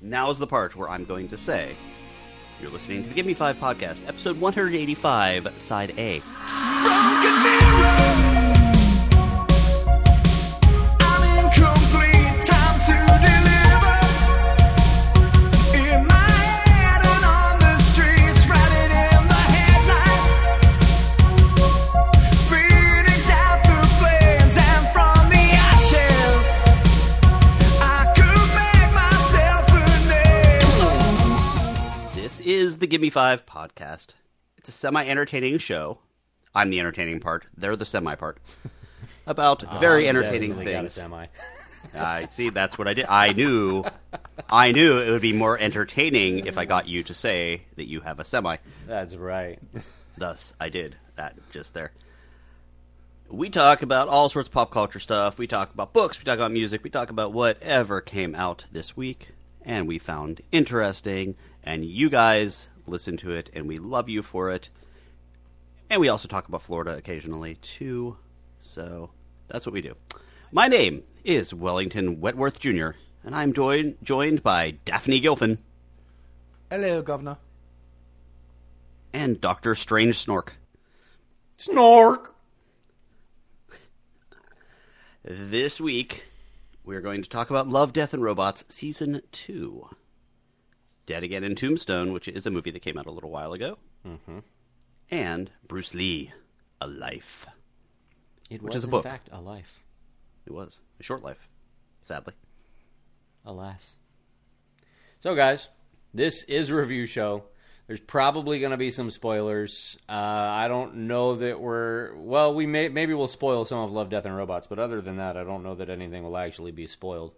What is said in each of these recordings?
Now's the part where I'm going to say you're listening to the Give Me Five podcast, episode 185, side A. Give Me Five podcast. It's a semi entertaining show. I'm the entertaining part, they're the semi part. About ah, very entertaining Definitely got a things. semi. I see. That's what I did. I knew, I knew it would be more entertaining if I got you to say that you have a semi. That's right. Thus, I did that just there. We talk about all sorts of pop culture stuff. We talk about books. We talk about music. We talk about whatever came out this week and we found interesting. And you guys listen to it, and we love you for it. And we also talk about Florida occasionally too. So that's what we do. My name is Wellington Wetworth Jr., and I'm joined joined by Daphne Gilfin Hello, Governor. and Doctor Strange Snork. Snork. This week, we're going to talk about Love, Death, and Robots Season 2. Dead Again in Tombstone, which is a movie that came out a little while ago. Mm-hmm. And Bruce Lee, A Life. It Which was is a in book. fact a life. It was a short life, sadly. Alas. So, guys, this is a review show. There's probably going to be some spoilers. Uh, I don't know that we're well. We may maybe we'll spoil some of Love, Death, and Robots, but other than that, I don't know that anything will actually be spoiled.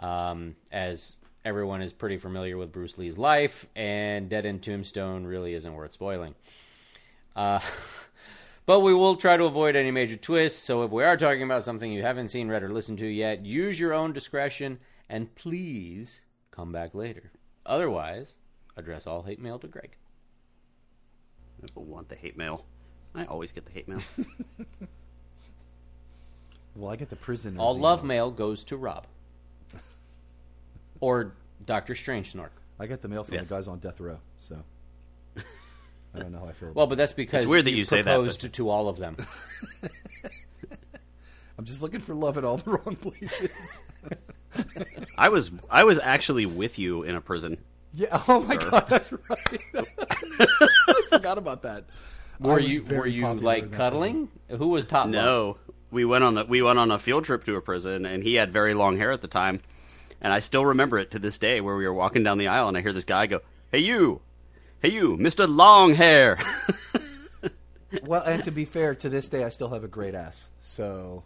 Um, as everyone is pretty familiar with Bruce Lee's life, and Dead End Tombstone really isn't worth spoiling. Uh, but we will try to avoid any major twists. So if we are talking about something you haven't seen, read, or listened to yet, use your own discretion and please come back later. Otherwise, address all hate mail to Greg. People want the hate mail. I always get the hate mail. Well, I get the prison. All love mail goes to Rob. Or Doctor Strange Snork. I get the mail from Yes. the guys on death row. So I don't know how I feel. Well, but that's because It's weird that you've you say that, proposed but- to all of them. I'm just looking for love at all the wrong places. I was I was actually with you in a prison. yeah. Oh my Sir. god, that's right. I forgot about that. Were you were you like that cuddling? Who was top? bunk? No, we went on the we went on a field trip to a prison, and he had very long hair at the time, and I still remember it to this day. Where we were walking down the aisle, and I hear this guy go, "Hey you, hey you, Mister Long Hair." Well, and to be fair, to this day, I still have a great ass. So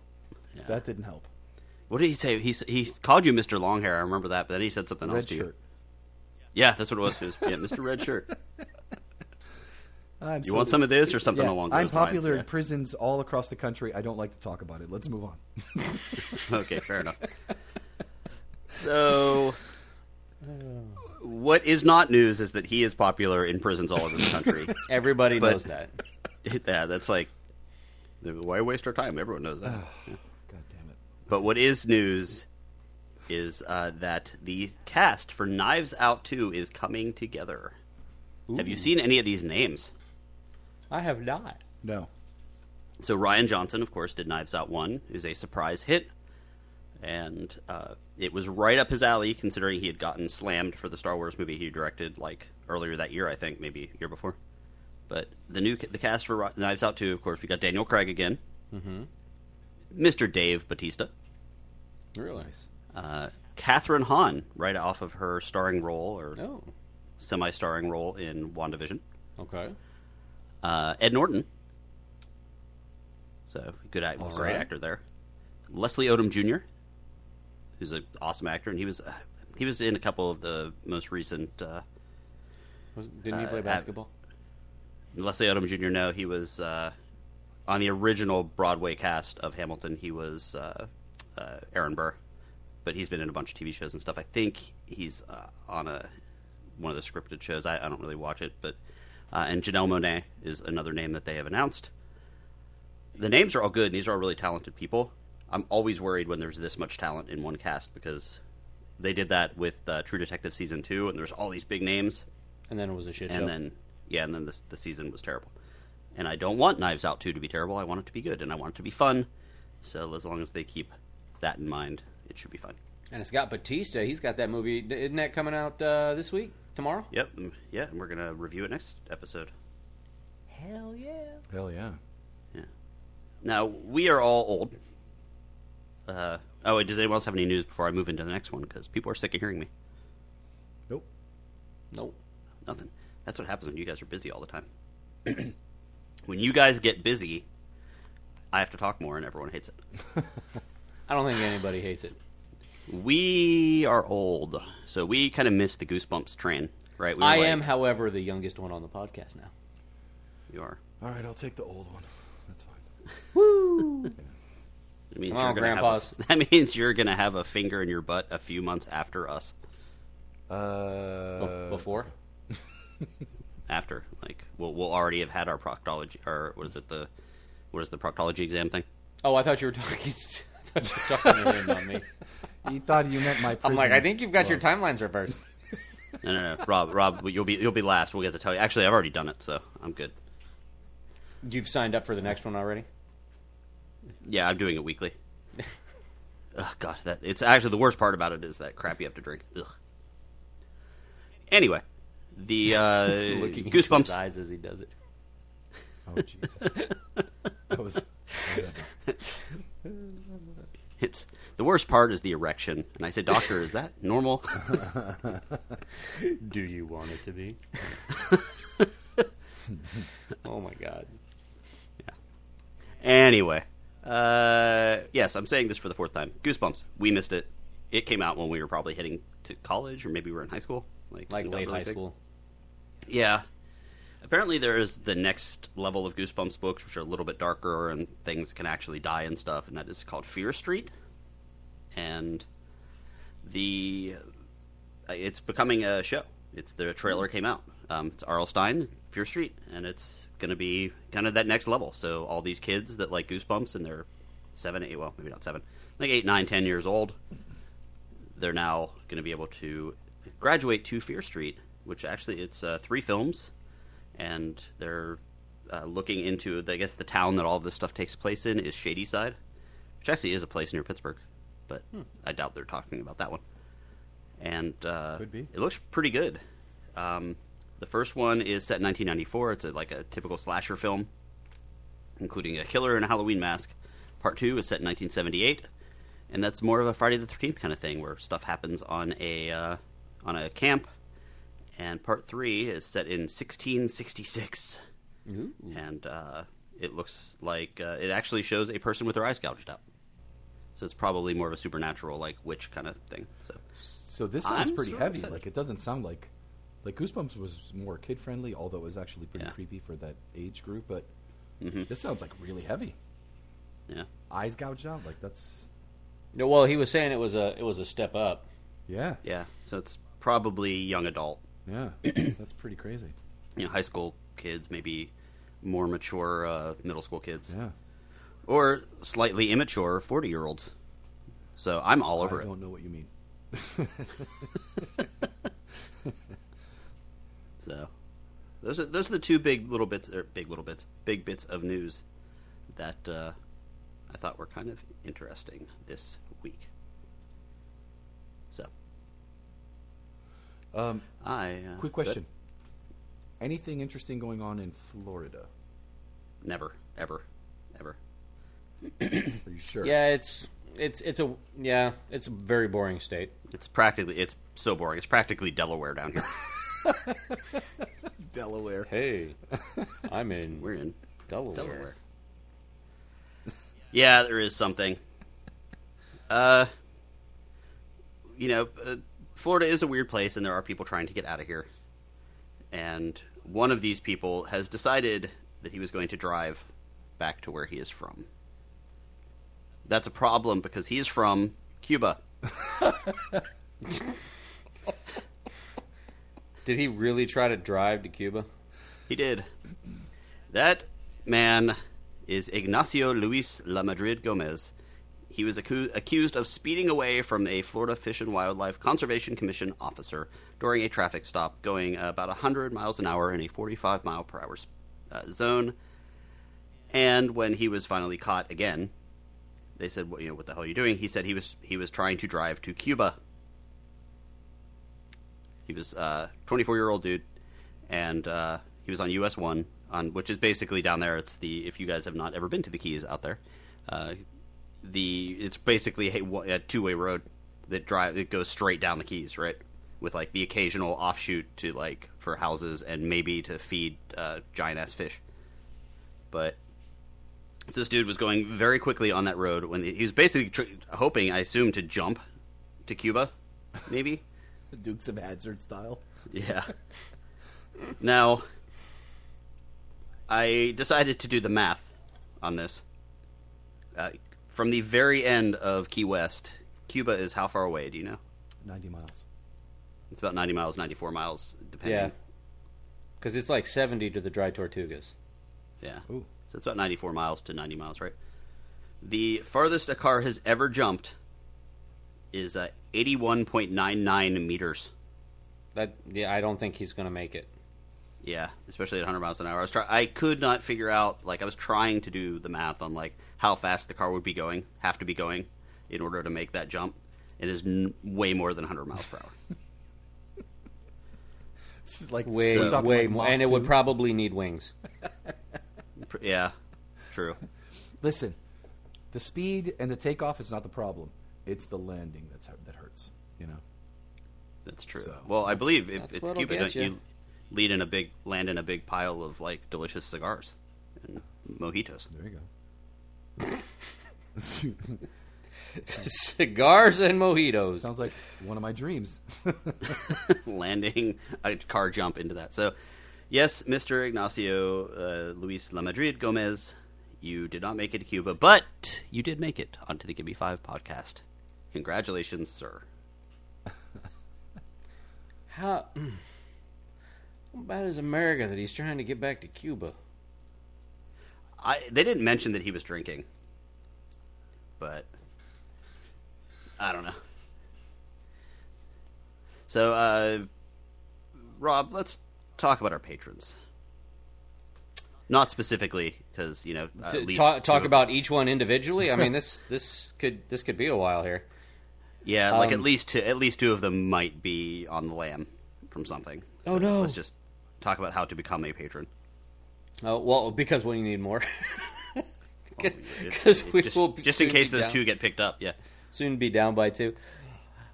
that didn't help. what did he say? He he called you Mister Long Hair. I remember that, but then he said something else Red to you. Yeah, that's what it was. It was yeah, Mister Red Shirt. I'm You so- want some of this or something Yeah, along those I'm popular lines? in prisons all across the country. I don't like to talk about it. Let's move on. Okay, fair enough. So, what is not news is that he is popular in prisons all over the country. Everybody But- knows that. yeah, that's like why waste our time? Everyone knows that. God damn it. But what is news is uh, that the cast for Knives Out 2 is coming together. Have you seen any of these names? I have not. No. So Rian Johnson, of course, did Knives Out 1, is a surprise hit. And uh, it was right up his alley, considering he had gotten slammed for the Star Wars movie he directed like earlier that year, I think, maybe a year before. But the new the cast for Knives Out 2, of course, we got Daniel Craig again, mm-hmm. Mr. Dave Bautista, Really? uh, Kathryn Hahn, right off of her starring role or Oh, semi-starring role in WandaVision, okay. uh, Ed Norton, so good act, great right. actor there. Leslie Odom Jr., who's an awesome actor, and he was uh, he was in a couple of the most recent. Uh, Was, didn't he Uh, play at- basketball? Leslie Odom Jr. No, he was uh, on the original Broadway cast of Hamilton. He was uh, uh, Aaron Burr, but he's been in a bunch of TV shows and stuff. I think he's uh, on a one of the scripted shows. I, I don't really watch it, but uh, and Janelle Monáe is another name that they have announced. The names are all good, and these are all really talented people. I'm always worried when there's this much talent in one cast because they did that with uh, True Detective season two, and there's all these big names, And then it was a shit show. and then yeah, and then the the season was terrible. And I don't want Knives Out two to be terrible. I want it to be good, and I want it to be fun. So as long as they keep that in mind, it should be fun. and it's got Bautista. He's got that movie. Isn't that coming out uh, this week? Tomorrow? Yep, mm, yeah, and we're gonna review it next episode. Hell yeah. Hell yeah. yeah. Now we are all old. Uh, oh, wait, does anyone else have any news before I move into the next one? Because people are sick of hearing me. Nope. Nope. Nothing. That's what happens when you guys are busy all the time. when you guys get busy, I have to talk more, and everyone hates it. I don't think anybody hates it. We are old, so we kind of missed the Goosebumps train, right? We I like- am, however, the youngest one on the podcast now. You are. All right, I'll take the old one. That's fine. Woo! It means Come you're on, gonna have a- grandpas. that means you're gonna have a finger in your butt a few months after us. Uh, Before? After, like, we'll we'll already have had our proctology, or what is it the, what is the proctology exam thing? Oh, I thought you were talking. I thought you were talking to me. He thought you meant my. I'm like, I think you've got your timelines reversed. No, no, no, Rob, Rob, you'll be you'll be last. We'll get to tell you. Actually, I've already done it, so I'm good. You've signed up for the next one already. Yeah, I'm doing it weekly. oh God, that it's actually the worst part about it is that crap you have to drink. Ugh. Anyway, the uh, Looking into his goosebumps. eyes as he does it. Oh Jesus. that was. It's the worst part is the erection, and I said, "Doctor, is that normal?" Do you want it to be? oh my god. Yeah. Anyway, uh, yes, I'm saying this for the fourth time. Goosebumps. We missed it. It came out when we were probably heading to college, or maybe we were in high school, like Like late really high big. school. Yeah. Apparently, there is the next level of Goosebumps books, which are a little bit darker and things can actually die and stuff, and that is called Fear Street. And the uh, it's becoming a show. It's the trailer came out. Um, it's R.L. Stine, Fear Street, and it's going to be kind of that next level. So all these kids that like Goosebumps and they're seven, eight, well, maybe not seven, like eight, nine, ten years old, they're now going to be able to graduate to Fear Street, which actually it's uh, three films, and they're uh, looking into. I guess the town that all this stuff takes place in is Shadyside, which actually is a place near Pittsburgh, but I doubt they're talking about that one. And uh. It looks pretty good. Um, the first one is set in 1994. It's a, like a typical slasher film, including a killer in a Halloween mask. Part two is set in 1978, and that's more of a Friday the 13th kind of thing, where stuff happens on a uh, on a camp. And part three is set in 1666, and uh, it looks like uh, it actually shows a person with their eyes gouged out. So it's probably more of a supernatural, like witch kind of thing. So So this sounds I'm pretty sort of heavy. excited. Like it doesn't sound like like Goosebumps was more kid friendly, although it was actually pretty Yeah. Mm-hmm. creepy for that age group. But this sounds like really heavy. yeah, Eyes gouged out. Like that's No, well, he was saying it was a it was a step up. yeah, yeah. So it's probably young adult, yeah. that's pretty crazy. you know, high school kids, maybe more mature uh, middle school kids, Yeah. or slightly immature forty year olds. So I'm all over I it. I don't know what you mean. So those are those are the two big little bits, or big little bits, big bits of news that uh, I thought were kind of interesting this week. So Um, I uh, quick question. Anything interesting going on in Florida? never, ever, ever. Are you sure? Yeah, it's it's it's a yeah, it's a very boring state. It's practically it's so boring. It's practically Delaware down here. Delaware. Hey, I'm in We're in Delaware. Delaware. Yeah, there is something. Uh, you know, uh, Florida is a weird place, and there are people trying to get out of here. And one of these people has decided that he was going to drive back to where he is from. That's a problem because he is from Cuba. Did he really try to drive to Cuba? He did. That man is Ignacio Luis La Madrid Gomez. he was acu- accused of speeding away from a Florida Fish and Wildlife Conservation Commission officer during a traffic stop, going about 100 miles an hour in a 45 mile per hour uh, zone. And when he was finally caught again, they said, well, "You know, what the hell are you doing?" He said he was he was trying to drive to Cuba. He was a 24 year old dude, and uh, he was on US one, on which is basically down there. It's the if you guys have not ever been to the Keys out there, uh, the it's basically a, a two way road that drive that goes straight down the Keys, right? With like the occasional offshoot to like for houses and maybe to feed uh, giant ass fish. But so this dude was going very quickly on that road when he was basically tr- hoping, I assume, to jump to Cuba, maybe. Dukes of Hazzard style. Yeah. now, I decided to do the math on this. Uh, from the very end of Key West, Cuba is how far away? Do you know? 90 miles. It's about 90 miles, 94 miles, depending. Yeah. Because it's like 70 to the dry Tortugas. Yeah. Ooh. So it's about 94 miles to 90 miles, right? The farthest a car has ever jumped is uh, 81.99 meters. That yeah, I don't think he's going to make it. Yeah, especially at 100 miles an hour. I was try- I could not figure out like I was trying to do the math on like how fast the car would be going, have to be going in order to make that jump. It is n- way more than 100 miles per hour. This is like Way, we're way like more, and it would probably need wings. Yeah, true. Listen, the speed and the takeoff is not the problem. It's the landing that's that hurts. You know. That's true. So, well, I believe if it's Cuba, don't you. you lead in a big land in a big pile of like delicious cigars and mojitos. There you go. Cigars and mojitos. Sounds like one of my dreams. landing a car jump into that. So, yes, Mr. Ignacio uh, Luis La Madrid Gomez, you did not make it to Cuba, but you did make it onto the Give Me Five podcast. Congratulations, sir. How, how bad is America that he's trying to get back to Cuba? I they didn't mention that he was drinking, but I don't know. So, uh, Rob, let's talk about our patrons. Not specifically, because you know, at least talk talk about each one individually. I mean, this this could this could be a while here. Yeah, like at Um, least two, at least two of them might be on the lam from something. Oh, no. Let's just talk about how to become a patron. Oh well, because we need more. Because it- we just, will just in case those down. two get picked up. Yeah, soon be down by two.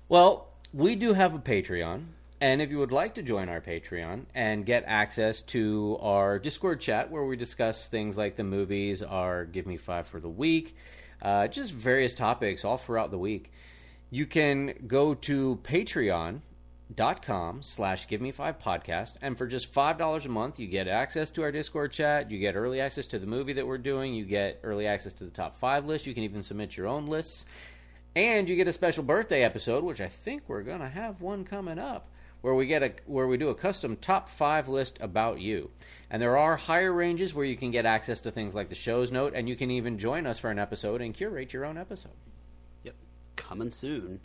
Well, we do have a Patreon, and if you would like to join our Patreon and get access to our Discord chat where we discuss things like the movies, our Give Me Five for the week, uh, just various topics all throughout the week, you can go to Patreon dot com slash give me five podcast and for just five dollars a month you get access to our discord chat you get early access to the movie that we're doing you get early access to the top five list you can even submit your own lists and you get a special birthday episode which i think we're gonna have one coming up where we get a where we do a custom top five list about you. And there are higher ranges where you can get access to things like the show's note and you can even join us for an episode and curate your own episode coming soon.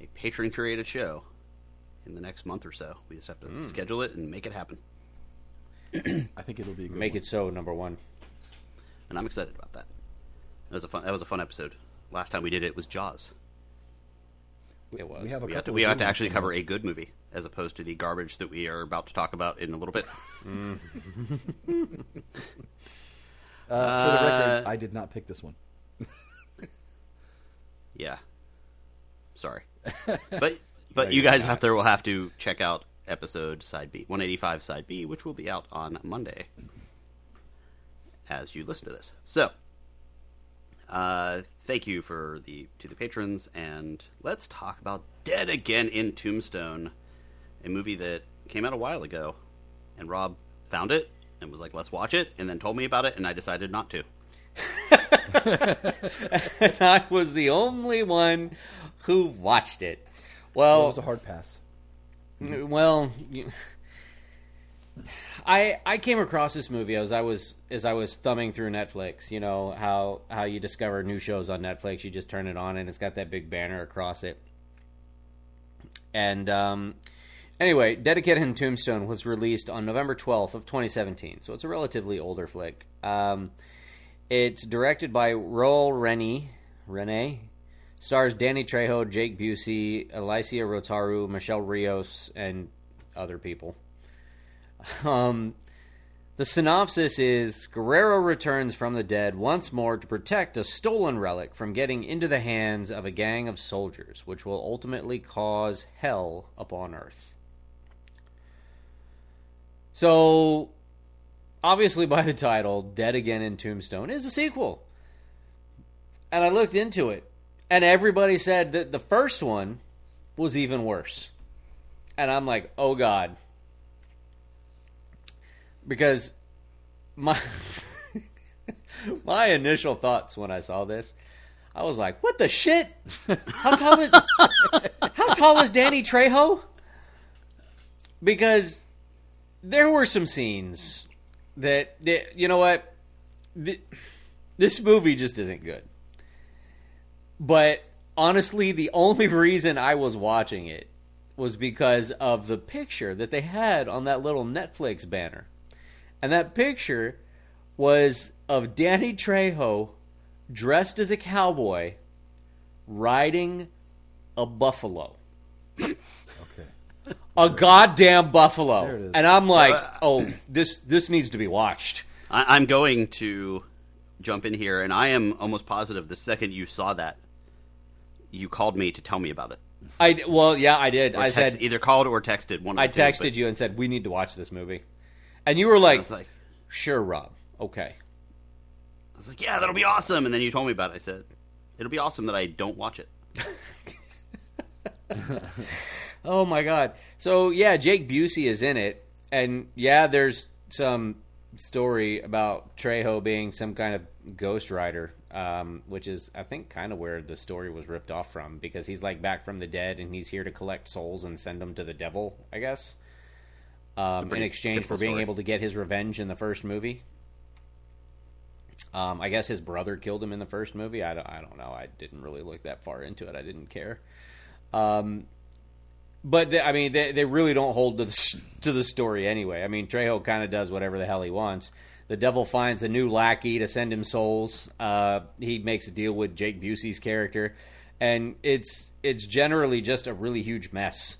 A patron curated show in the next month or so. We just have to Hmm. schedule it and make it happen. I think it'll be a good. make one. it so number one And I'm excited about that. That was a fun. That was a fun episode. Last time we did it was Jaws. it was We have a We got to, we of got good to actually cover a good movie as opposed to the garbage that we are about to talk about in a little bit. Uh, for the record, Uh, I did not pick this one. Yeah. Sorry. But but you guys out there will have to check out episode side B, 185 side B, which will be out on Monday as you listen to this. So, uh, thank you for the to the patrons and let's talk about Dead Again in Tombstone, a movie that came out a while ago and Rob found it and was like, "Let's watch it," and then told me about it and I decided not to. and I was the only one who watched it. Well, it was a hard pass. well, you- I I came across this movie as I was as I was thumbing through Netflix. You know how how you discover new shows on Netflix. You just turn it on and it's got that big banner across it. And um, anyway, Dead Again in Tombstone was released on November twelfth of 2017, so it's a relatively older flick. Um, it's directed by Roel Rennie. Rene stars Danny Trejo, Jake Busey, Alicia Rotaru, Michelle Rios, and other people. Um, the synopsis is Guerrero returns from the dead once more to protect a stolen relic from getting into the hands of a gang of soldiers, which will ultimately cause hell upon Earth. So, obviously, by the title, Dead Again in Tombstone is a sequel. And I looked into it, and everybody said that the first one was even worse. And I'm like, oh God because my my initial thoughts when I saw this, I was like, "What the shit? How tall is how tall is Danny Trejo?" Because there were some scenes that, that you know what, Th- this movie just isn't good. But honestly, the only reason I was watching it was because of the picture that they had on that little Netflix banner. And that picture was of Danny Trejo dressed as a cowboy riding a buffalo. Okay. A goddamn buffalo. There it is. And I'm like, "Oh, this this needs to be watched." I, I'm going to jump in here, and I am almost positive the second you saw that, you called me to tell me about it. I well, yeah, I did. Or I text- said either called or texted one. Of I the two, texted but you and said we need to watch this movie. And you were I like, was like, "Sure, Rob. Okay." I was like, yeah, that'll be awesome. And then you told me about it. I said, it'll be awesome that I don't watch it. Oh my god. So yeah, Jake Busey is in it, and yeah, there's some story about Trejo being some kind of ghost rider, um, which is I think kind of where the story was ripped off from because he's like back from the dead and he's here to collect souls and send them to the devil, I guess. Um, in exchange for being story. able to get his revenge in the first movie. Um, I guess his brother killed him in the first movie. I don't, I don't know. I didn't really look that far into it. I didn't care. Um, but they, I mean, they, they really don't hold to the, to the story anyway. I mean, Trejo kind of does whatever the hell he wants. The devil finds a new lackey to send him souls. Uh, he makes a deal with Jake Busey's character, and it's it's generally just a really huge mess.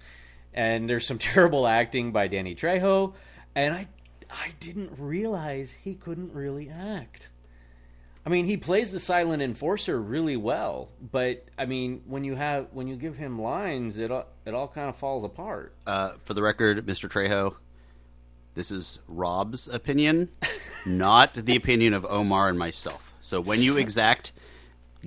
And there's some terrible acting by Danny Trejo, and I I didn't realize he couldn't really act. I mean, he plays the silent enforcer really well, but I mean, when you have when you give him lines, it all, it all kind of falls apart. Uh, for the record, Mr. Trejo, this is Rob's opinion, not the opinion of Omar and myself. So when you exact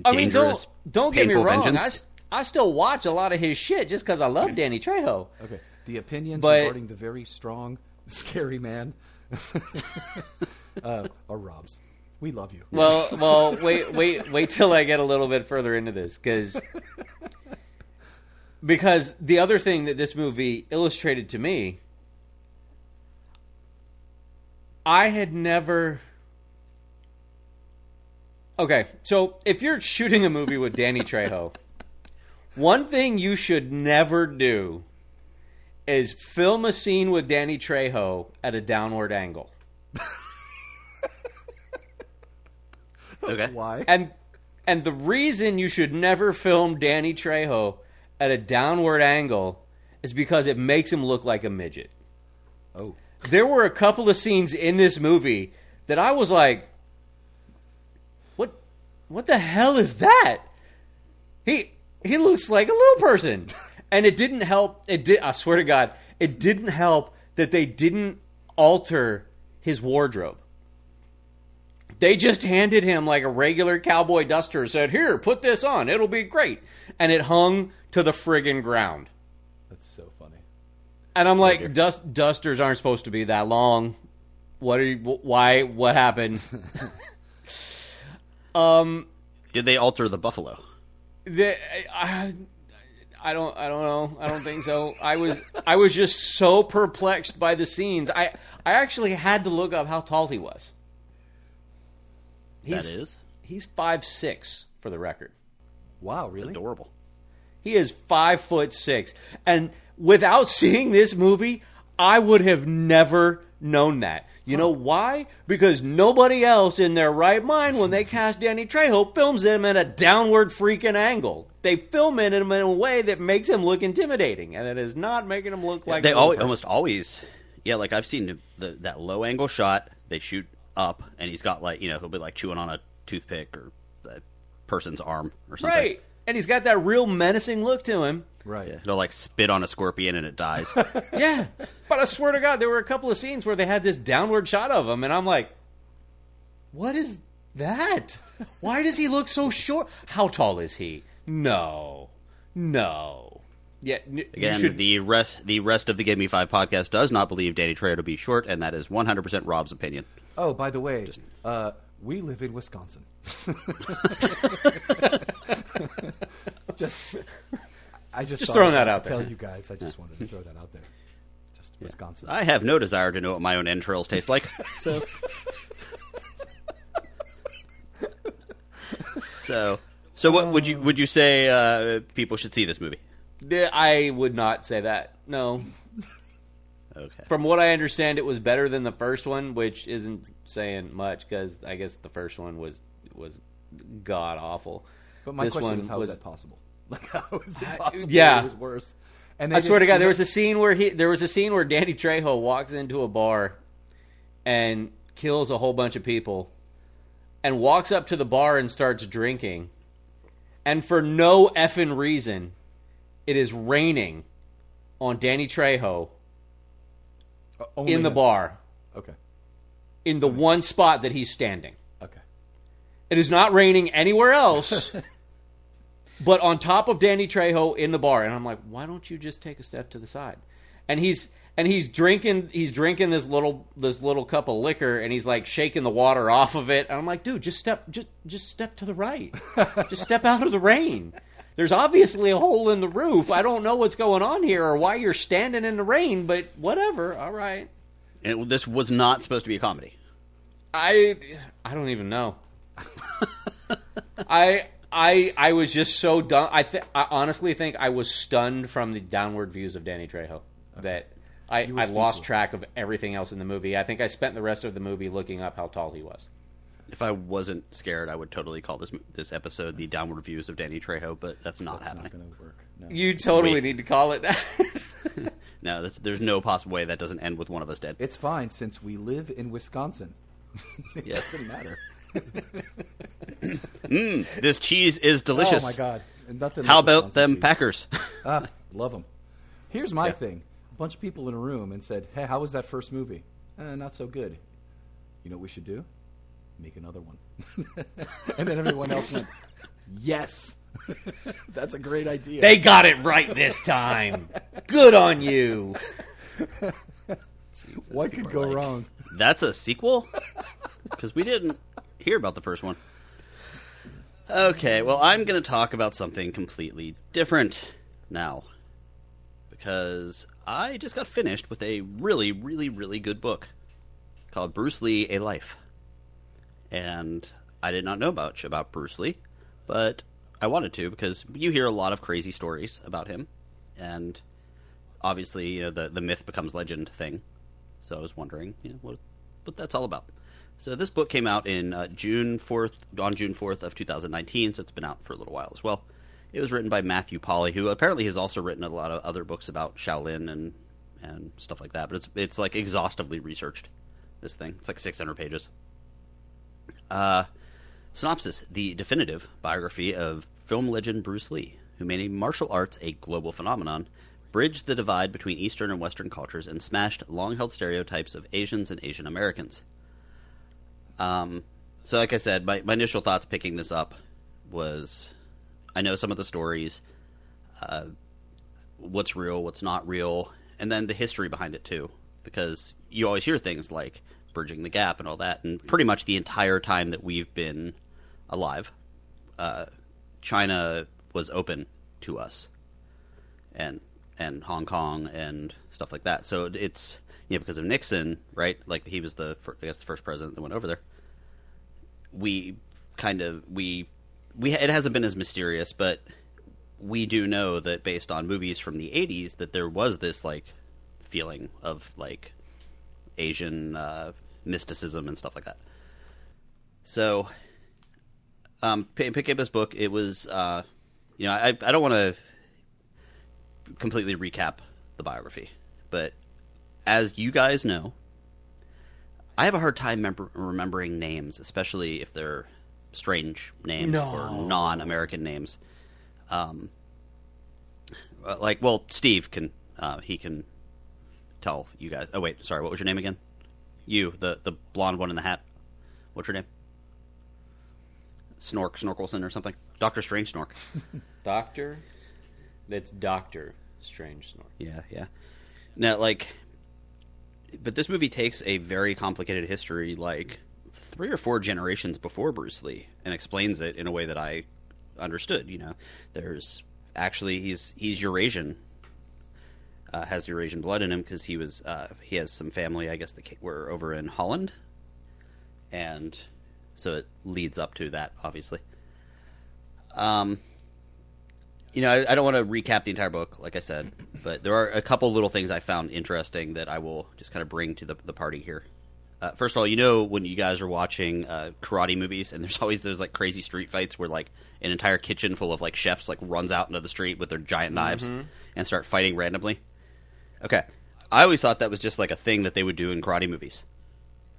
I mean, don't don't get me wrong. vengeance, I, s- I still watch a lot of his shit just because I love Danny Trejo. Okay. The opinions But- regarding the very strong, scary man uh, are Rob's. We love you. Well, well, wait, wait, wait till I get a little bit further into this, because because the other thing that this movie illustrated to me, I had never. Okay, so if you're shooting a movie with Danny Trejo, one thing you should never do is film a scene with Danny Trejo at a downward angle. okay, Why? And and the reason you should never film Danny Trejo at a downward angle is because it makes him look like a midget. Oh. There were a couple of scenes in this movie that I was like, "What? What the hell is that?" He he looks like a little person, and it didn't help. It did. I swear to God, it didn't help that they didn't alter his wardrobe. They just handed him like a regular cowboy duster. Said, "Here, put this on. It'll be great," and it hung to the friggin' ground. That's so funny. And I'm like, dust, dusters aren't supposed to be that long. What are you? Why? What happened? um, did they alter the buffalo? the, I, I don't. I don't know. I don't think so. I was. I was just so perplexed by the scenes. I. I actually had to look up how tall he was. He's, that is He's five six for the record. Wow, it's really? adorable. He is five foot six, and without seeing this movie, I would have never known that. You know why? Because nobody else in their right mind, when they cast Danny Trejo, films him at a downward freaking angle. They film him in a way that makes him look intimidating, and it is not making him look like they always, almost always, yeah. Like I've seen the, that low angle shot. They shoot up, and he's got like you know he'll be like chewing on a toothpick or a person's arm or something. right. And he's got that real menacing look to him. Right. Yeah, he'll like spit on a scorpion and it dies. Yeah. but I swear to God, there were a couple of scenes where they had this downward shot of him, and I'm like, what is that? Why does he look so short? How tall is he? No. No. Yeah, n- Again, should- the rest the rest of the Give Me Five podcast does not believe Danny Trejo to be short, and that is 100 percent Rob's opinion. Oh, by the way, uh, we live in Wisconsin. just, I just Just thought throwing I'd that out to there. Tell you guys, I just wanted to throw that out there. Just Wisconsin. I have no desire to know what my own entrails taste like. So, so, so what would you would you say uh, people should see this movie? I would not say that. No. Okay. From what I understand, it was better than the first one, which isn't saying much because I guess the first one was was god awful. but my this question one is, how was- is that possible? Like, how is it possible? yeah. it was worse. And they I swear to God, there was a scene where he there was a scene where Danny Trejo walks into a bar and kills a whole bunch of people and walks up to the bar and starts drinking. And for no effing reason, it is raining on Danny Trejo Uh, only in the him. bar Okay. in the one spot that he's standing. Okay. It is not raining anywhere else. but on top of Danny Trejo in the bar, and I'm like, why don't you just take a step to the side? And he's and he's drinking he's drinking this little this little cup of liquor, and he's like shaking the water off of it. And I'm like, dude, just step just just step to the right, just step out of the rain. There's obviously a hole in the roof. I don't know what's going on here or why you're standing in the rain, but whatever. All right. And it, this was not supposed to be a comedy. I I don't even know. I I I was just so done. I th- I honestly think I was stunned from the downward views of Danny Trejo that I, I lost track of everything else in the movie. I think I spent the rest of the movie looking up how tall he was. If I wasn't scared, I would totally call this this episode the downward views of Danny Trejo, but that's not It's happening. not going to work. No. You totally me. need to call it that. No, that's, there's no possible way that doesn't end with one of us dead. It's fine since we live in Wisconsin. it Yes. doesn't matter. This cheese is delicious. Oh my god! Nothing How about Wisconsin them cheese. Packers? Ah, love them. Here's my thing: a bunch of people in a room and said, "Hey, how was that first movie? Eh, not so good. You know what we should do? Make another one." and then everyone else went, "Yes, that's a great idea." they got it right this time. Good on you. what could go wrong? That's a sequel? Because we didn't hear about the first one. Okay, well, I'm going to talk about something completely different now. Because I just got finished with a really, really, really good book called Bruce Lee A Life. And I did not know much about Bruce Lee, but I wanted to because you hear a lot of crazy stories about him. And obviously, you know, the, the myth becomes legend thing. So I was wondering, you know, what what that's all about. So this book came out in uh, June fourth, on June fourth of two thousand nineteen. So it's been out for a little while as well. It was written by Matthew Polly, who apparently has also written a lot of other books about Shaolin and and stuff like that. But it's it's like exhaustively researched. This thing, it's like six hundred pages. Uh, synopsis: The definitive biography of film legend Bruce Lee, who made martial arts a global phenomenon, bridged the divide between Eastern and Western cultures, and smashed long-held stereotypes of Asians and Asian Americans. Um, so, like I said, my, my initial thoughts picking this up was I know some of the stories, uh, what's real, what's not real, and then the history behind it too, because you always hear things like bridging the gap and all that, and pretty much the entire time that we've been alive, uh, China was open to us. and and Hong Kong and stuff like that. So it's you know because of Nixon, right? Like he was the fir- I guess the first president that went over there. We kind of we we it hasn't been as mysterious, but we do know that based on movies from the 80s that there was this like feeling of like Asian uh, mysticism and stuff like that. So, um, pick up this book. It was, uh, you know, I I don't want to completely recap the biography, but as you guys know, I have a hard time member- remembering names, especially if they're strange names No. or non-American names. Um, uh, like, well, Steve can uh, he can tell you guys. Oh wait, sorry, what was your name again? You, the the blonde one in the hat. What's your name? Snork Snorkelson or something. Doctor Strange Snork. Doctor? That's Doctor Strange Snork. Yeah, yeah. Now, like, but this movie takes a very complicated history, like three or four generations before Bruce Lee, and explains it in a way that I understood. You know, there's actually he's he's Eurasian, uh, has Eurasian blood in him because he was uh, he has some family, I guess, that were over in Holland, and so it leads up to that, obviously. Um, you know, I, I don't want to recap the entire book, like I said, but there are a couple little things I found interesting that I will just kind of bring to the, the party here. Uh, first of all, you know when you guys are watching uh, karate movies, and there's always those like crazy street fights where like an entire kitchen full of like chefs like runs out into the street with their giant knives and start fighting randomly. Okay, I always thought that was just like a thing that they would do in karate movies,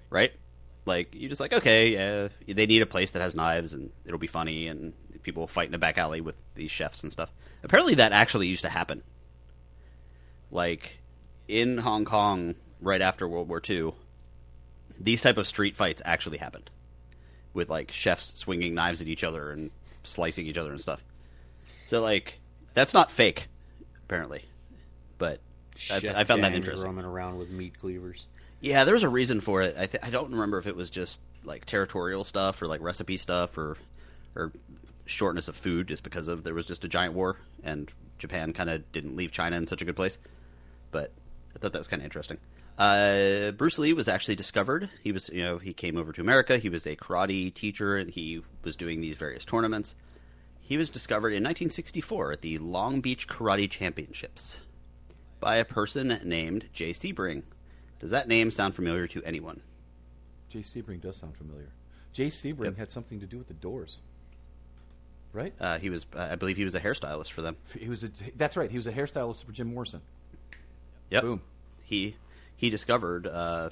right? Like you just like okay, they need a place that has knives and it'll be funny and people will fight in the back alley with these chefs and stuff. Apparently, that actually used to happen. Like in Hong Kong, right after World War II, these type of street fights actually happened with like chefs swinging knives at each other and slicing each other and stuff. So like that's not fake, apparently, but Chef I found that interesting. Roaming around with meat cleavers. Yeah, there was a reason for it. I th- I don't remember if it was just like territorial stuff or like recipe stuff or or shortness of food, just because of there was just a giant war and Japan kind of didn't leave China in such a good place. But I thought that was kind of interesting. Uh, Bruce Lee was actually discovered. He was, you know, he came over to America. He was a karate teacher and he was doing these various tournaments. He was discovered in 1964 at the Long Beach Karate Championships by a person named Jay Sebring. Does that name sound familiar to anyone? Jay Sebring does sound familiar. Jay Sebring had something to do with the Doors, right? Uh, he was, uh, I believe, he was a hairstylist for them. He was a, that's right. He was a hairstylist for Jim Morrison. Yep. Boom. He he discovered uh,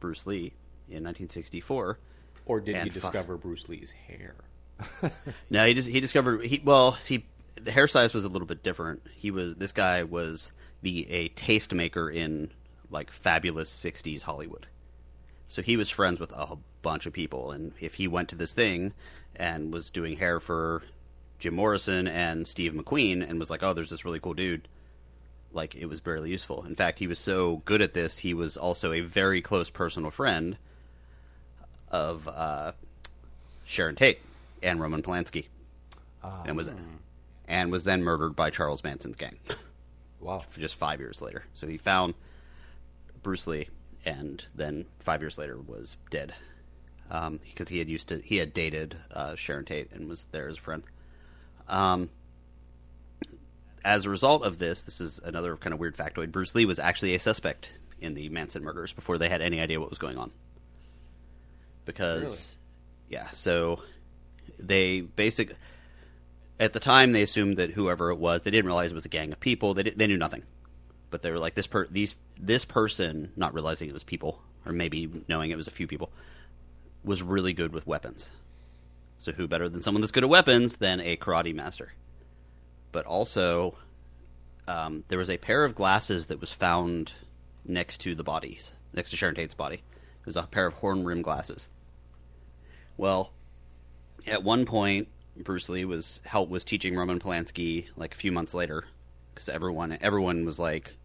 Bruce Lee in 1964. Or did And he fi- discover Bruce Lee's hair? No, he just, he discovered he well, see, the hairstylist was a little bit different. He was this guy was the a tastemaker in like fabulous 60s Hollywood. So he was friends with a bunch of people, and if he went to this thing and was doing hair for Jim Morrison and Steve McQueen, and was like, "Oh, there's this really cool dude," like it was barely useful. In fact, he was so good at this, he was also a very close personal friend of uh, Sharon Tate and Roman Polanski, and was and was then murdered by Charles Manson's gang Wow. just five years later. So he found Bruce Lee, and then five years later was dead um, because he had used to he had dated uh, Sharon Tate and was there as a friend. Um, as a result of this, this is another kind of weird factoid. Bruce Lee was actually a suspect in the Manson murders before they had any idea what was going on. Because, yeah, so they basic at the time they assumed that whoever it was, they didn't realize it was a gang of people. They did, they knew nothing, but they were like this per these this person, not realizing it was people, or maybe knowing it was a few people, was really good with weapons. So who better than someone that's good at weapons than a karate master? But also, um, there was a pair of glasses that was found next to the bodies, next to Sharon Tate's body. It was a pair of horn rimmed glasses. Well, at one point, Bruce Lee was help was teaching Roman Polanski like a few months later because everyone everyone was like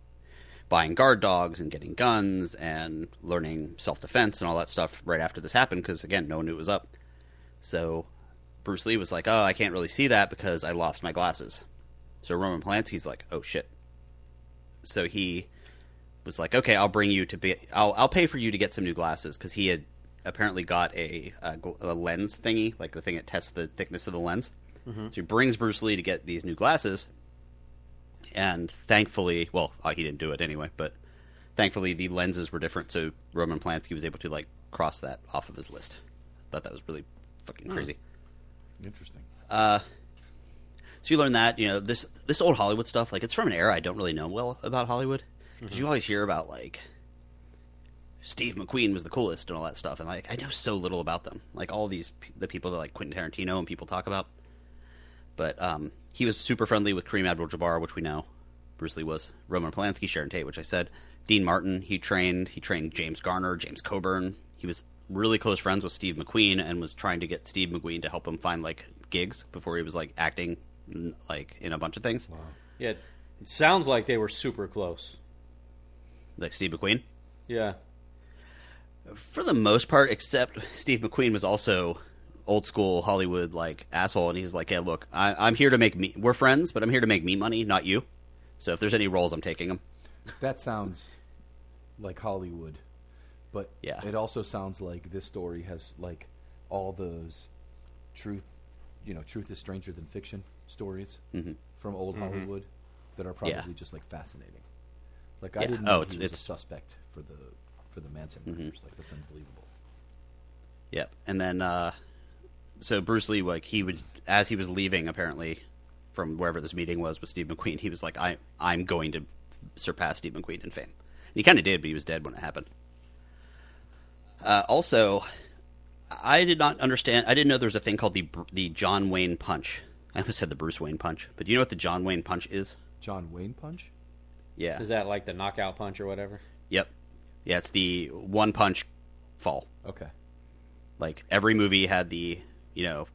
buying guard dogs and getting guns and learning self defense and all that stuff right after this happened because again no one knew it was up. So Bruce Lee was like, "Oh, I can't really see that because I lost my glasses." So Roman Polanski's like, "Oh shit." So he was like, "Okay, I'll bring you to be. I'll I'll pay for you to get some new glasses because he had apparently got a, a, a lens thingy, like the thing that tests the thickness of the lens. So he brings Bruce Lee to get these new glasses, and thankfully, well, uh, he didn't do it anyway, but thankfully the lenses were different, so Roman Polanski was able to like cross that off of his list. I Thought that was really fucking crazy. Interesting. Uh, So you learn that you know this this old Hollywood stuff, like it's from an era I don't really know well about Hollywood because you always hear about like Steve McQueen was the coolest and all that stuff, and like I know so little about them. Like all these the people that like Quentin Tarantino and people talk about, but um, he was super friendly with Kareem Abdul-Jabbar, which we know Bruce Lee was. Roman Polanski, Sharon Tate, which I said. Dean Martin, he trained. He trained James Garner, James Coburn. He was really close friends with Steve McQueen and was trying to get Steve McQueen to help him find like gigs before he was like acting like in a bunch of things. Yeah, it sounds like they were super close. Like Steve McQueen. Yeah. For the most part, except Steve McQueen was also old school Hollywood like asshole, and he's like, "Yeah, look, I, I'm here to make me. We're friends, but I'm here to make me money, not you. So if there's any roles, I'm taking them." That sounds like Hollywood, but Yeah. it also sounds like this story has like all those truth, you know, truth is stranger than fiction stories from old Hollywood that are probably Mm-hmm. Yeah. just like fascinating. Like I Yeah. didn't Oh, know it's- he was it's- a suspect for the for the Manson Mm-hmm. murders. Like that's unbelievable. Yep. And then, uh, so Bruce Lee, like he would, as he was leaving, apparently from wherever this meeting was with Steve McQueen, he was like, "I, I'm going to surpass Steve McQueen in fame." And he kind of did, but he was dead when it happened. Uh, also, I did not understand. I didn't know there was a thing called the the John Wayne Punch. I almost said the Bruce Wayne Punch, but do you know what the John Wayne Punch is? John Wayne Punch. Yeah. Is that like the knockout punch or whatever? Yeah, it's the one punch fall. Okay. Like every movie had the, you know,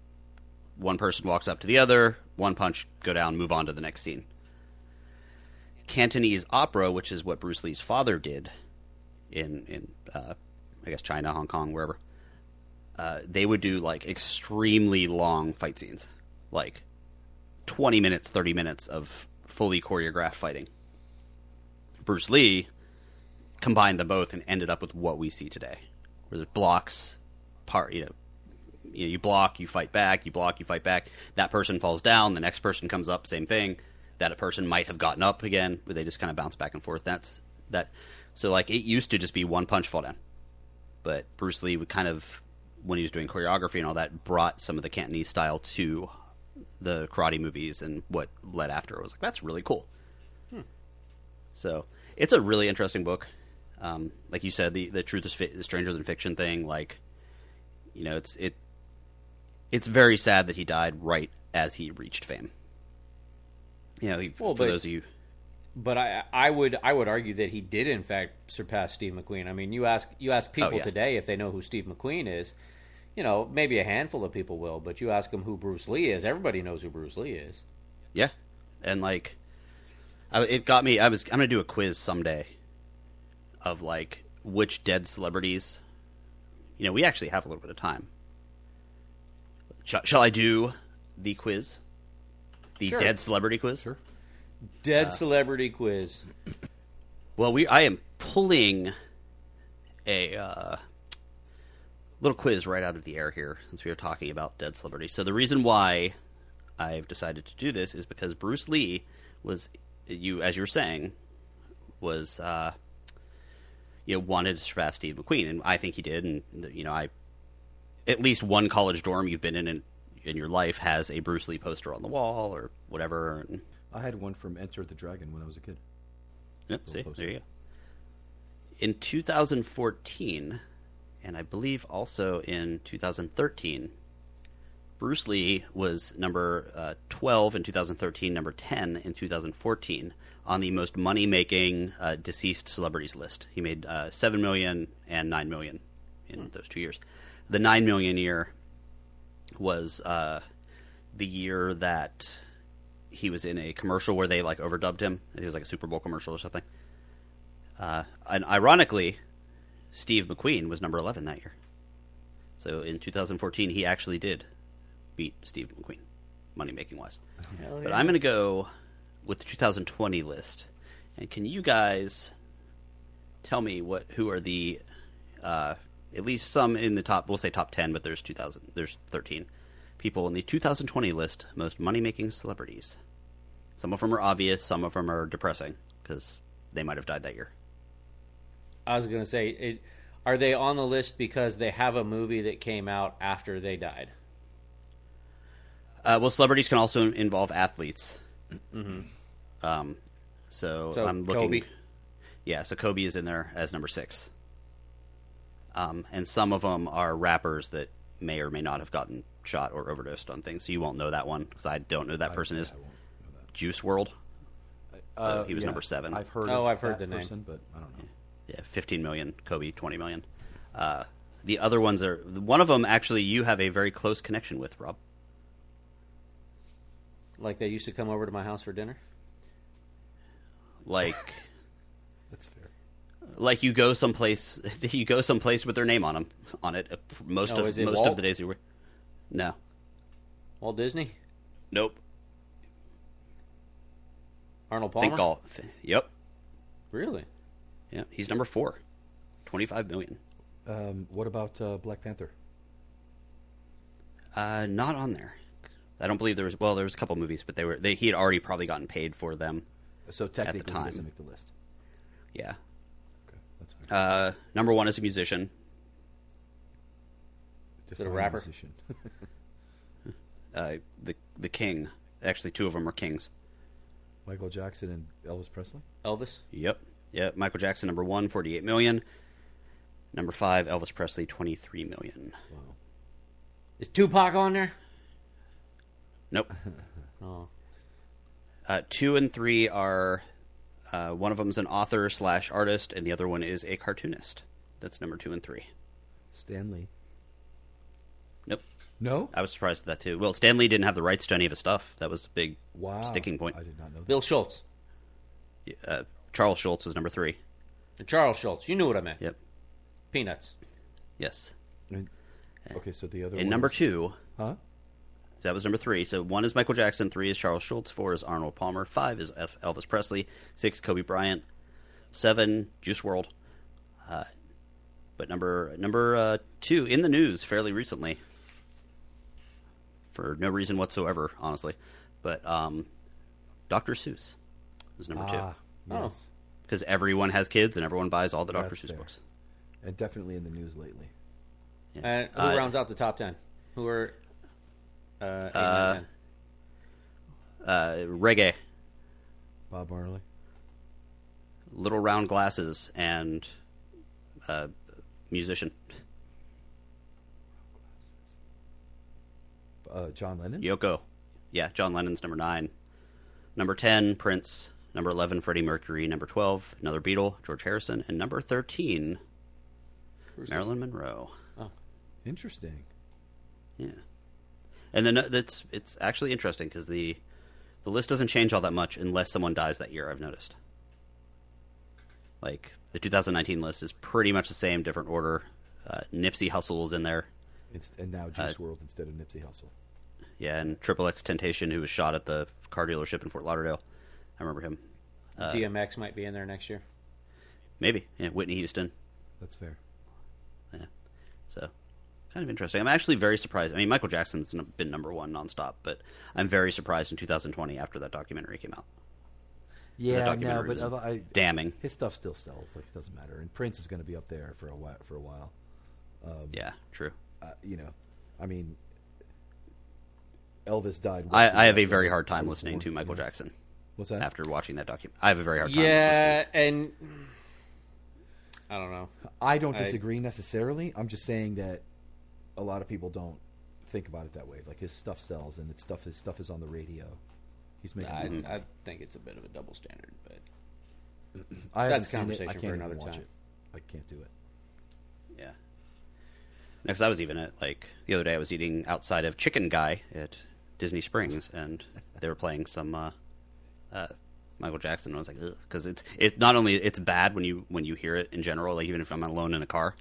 one person walks up to the other, one punch, go down, move on to the next scene. Cantonese opera, which is what Bruce Lee's father did in in uh, I guess China, Hong Kong, wherever. Uh, they would do like extremely long fight scenes, like twenty minutes, thirty minutes of fully choreographed fighting. Bruce Lee combined them both and ended up with what we see today, where there's blocks, part you know, you know, you block, you fight back, you block, you fight back. That person falls down, the next person comes up, same thing. That person might have gotten up again, but they just kind of bounce back and forth. That's that. So like it used to just be one punch fall down, but Bruce Lee would kind of when he was doing choreography and all that brought some of the Cantonese style to the karate movies and what led after. I was like, that's really cool. Hmm. So it's a really interesting book. Um, like you said, the the truth is fi- the stranger than fiction thing. Like, you know, it's it. It's very sad that he died right as he reached fame. You know, he, Well, for but- those of you, But I, I would, I would argue that he did in fact surpass Steve McQueen. I mean, you ask, you ask people Oh, yeah. today if they know who Steve McQueen is. You know, maybe a handful of people will, but you ask them who Bruce Lee is. Everybody knows who Bruce Lee is. yeah, and like, I, it got me. I was I'm gonna do a quiz someday of like which dead celebrities. You know, we actually have a little bit of time. Shall, shall I do the quiz? The Sure. dead celebrity quiz. Sure. Dead celebrity quiz. Well, we I am pulling a uh, little quiz right out of the air here since we are talking about dead celebrities. So the reason why I've decided to do this is because Bruce Lee was you as you're saying was uh, you know wanted to surpass Steve McQueen, and I think he did. And you know, I at least one college dorm you've been in in, in your life has a Bruce Lee poster on the wall or whatever. And, I had one from Enter the Dragon when I was a kid. Yep, see, poster. there you go. In 2014, and I believe also in 2013, Bruce Lee was number uh, 12 in 2013, number 10 in 2014 on the most money-making uh, deceased celebrities list. He made uh, seven million and nine million in those two years. The nine million year was uh, the year that he was in a commercial where they like overdubbed him. It was like a Super Bowl commercial or something. Uh, and ironically, Steve McQueen was number 11 that year. So in 2014, he actually did beat Steve McQueen, money making wise. But I'm going to go with the 2020 list. And can you guys tell me what who are the uh, at least some in the top? We'll say top 10, but there's 2000. There's 13 people in the 2020 list most money making celebrities. Some of them are obvious. Some of them are depressing because they might have died that year. I was gonna say, it, are they on the list because they have a movie that came out after they died? Uh, well, celebrities can also involve athletes. Um, so, So, I'm looking. Kobe? Yeah, so Kobe is in there as number six. Um, and some of them are rappers that may or may not have gotten shot or overdosed on things. So you won't know that one because I don't know who that person is. I won't know that. Juice WRLD. So Uh, he was yeah, number seven. I've heard. Oh, of I've heard that the name. person, but I don't know. Yeah, 15 million. Kobe, 20 million. Uh, the other ones are one of them. Actually, you have a very close connection with Rob. Like they used to come over to my house for dinner. Like, That's fair. like you go someplace, you go someplace with their name on them on it. Most Oh, of it most Walt? of the days you were. No, Walt Disney, nope. Arnold Palmer. Think golf. Yep. Really? Yeah, he's number four. 25 million. Um, what about uh, Black Panther? Uh, not on there. I don't believe there was. Well, there was a couple movies, but they were. They, he had already probably gotten paid for them. So technically, time. he doesn't make the list. Yeah. Okay, that's fair. Uh, number one is a musician. Define it a rapper? musician. Uh, the the king. Actually, two of them are kings. Michael Jackson and Elvis Presley. Elvis. Yep. Yep. Michael Jackson, number one, 48 million. Number five, Elvis Presley, 23 million. Wow. Is Tupac on there? Nope. Oh, Uh, two and three are uh, one of them is an author slash artist, and the other one is a cartoonist. That's number two and three. Stan Lee. Nope. No. I was surprised at that too. Well, Stan Lee didn't have the rights to any of his stuff. That was a big Wow. sticking point. I did not know. That. Bill Schultz. Uh, Charles Schulz is number three. And Charles Schulz. You knew what I meant. Yep. Peanuts. Yes. And- okay, so the other And one number is- two, huh? That was number three. So one is Michael Jackson, three is Charles Schulz, four is Arnold Palmer, five is F- Elvis Presley, six Kobe Bryant, seven Juice WRLD. Uh, but number number uh, two in the news fairly recently, for no reason whatsoever, honestly. But um, Dr. Seuss is number two Ah, Oh. yes. because everyone has kids and everyone buys all the Dr. That's Seuss fair. books. and definitely in the news lately. Yeah. And who Uh, rounds out the top ten? Who are uh, eight, Uh, nine, ten? uh, reggae, Bob Marley. little round glasses, and uh, musician. Uh, John Lennon. Yoko. Yeah, John Lennon's number nine. Number 10, Prince. Number 11, Freddie Mercury. Number 12, another Beatle, George Harrison. And number 13, Marilyn Monroe. Oh, Interesting. Yeah. And then uh, that's it's actually interesting because the the list doesn't change all that much unless someone dies that year. I've noticed. Like the 2019 list is pretty much the same, different order. Uh, Nipsey Hussle is in there. It's, and now Juice WRLD instead of Nipsey Hussle. Yeah, and XXXTentacion, who was shot at the car dealership in Fort Lauderdale. I remember him. uh, DMX might be in there next year. Maybe. Yeah, Whitney Houston. That's fair. Yeah. So, kind of interesting. I'm actually very surprised. I mean, Michael Jackson's been number one nonstop, but I'm very surprised in 2020 after that documentary came out. Yeah, no, documentary but I, I, Damning. his stuff still sells. Like it doesn't matter. And Prince is going to be up there for a while. For a while, Yeah, true. uh, you know. I mean, Elvis died. I, I have a very hard time listening born, to Michael you know? Jackson What's that? after watching that document. I have a very hard time. Yeah, and I don't know. I don't I- disagree necessarily. I'm just saying that a lot of people don't think about it that way. Like his stuff sells, and his stuff his stuff is on the radio. He's making. I, money. I think it's a bit of a double standard, but I that's a. I conversation can't for another time. it. I can't do it. Yeah. Next, I was even at like the other day. I was eating outside of Chicken Guy at Disney Springs, and they were playing some uh, uh, Michael Jackson. And I was like, because it's it not only it's bad when you when you hear it in general, like even if I'm alone in a car,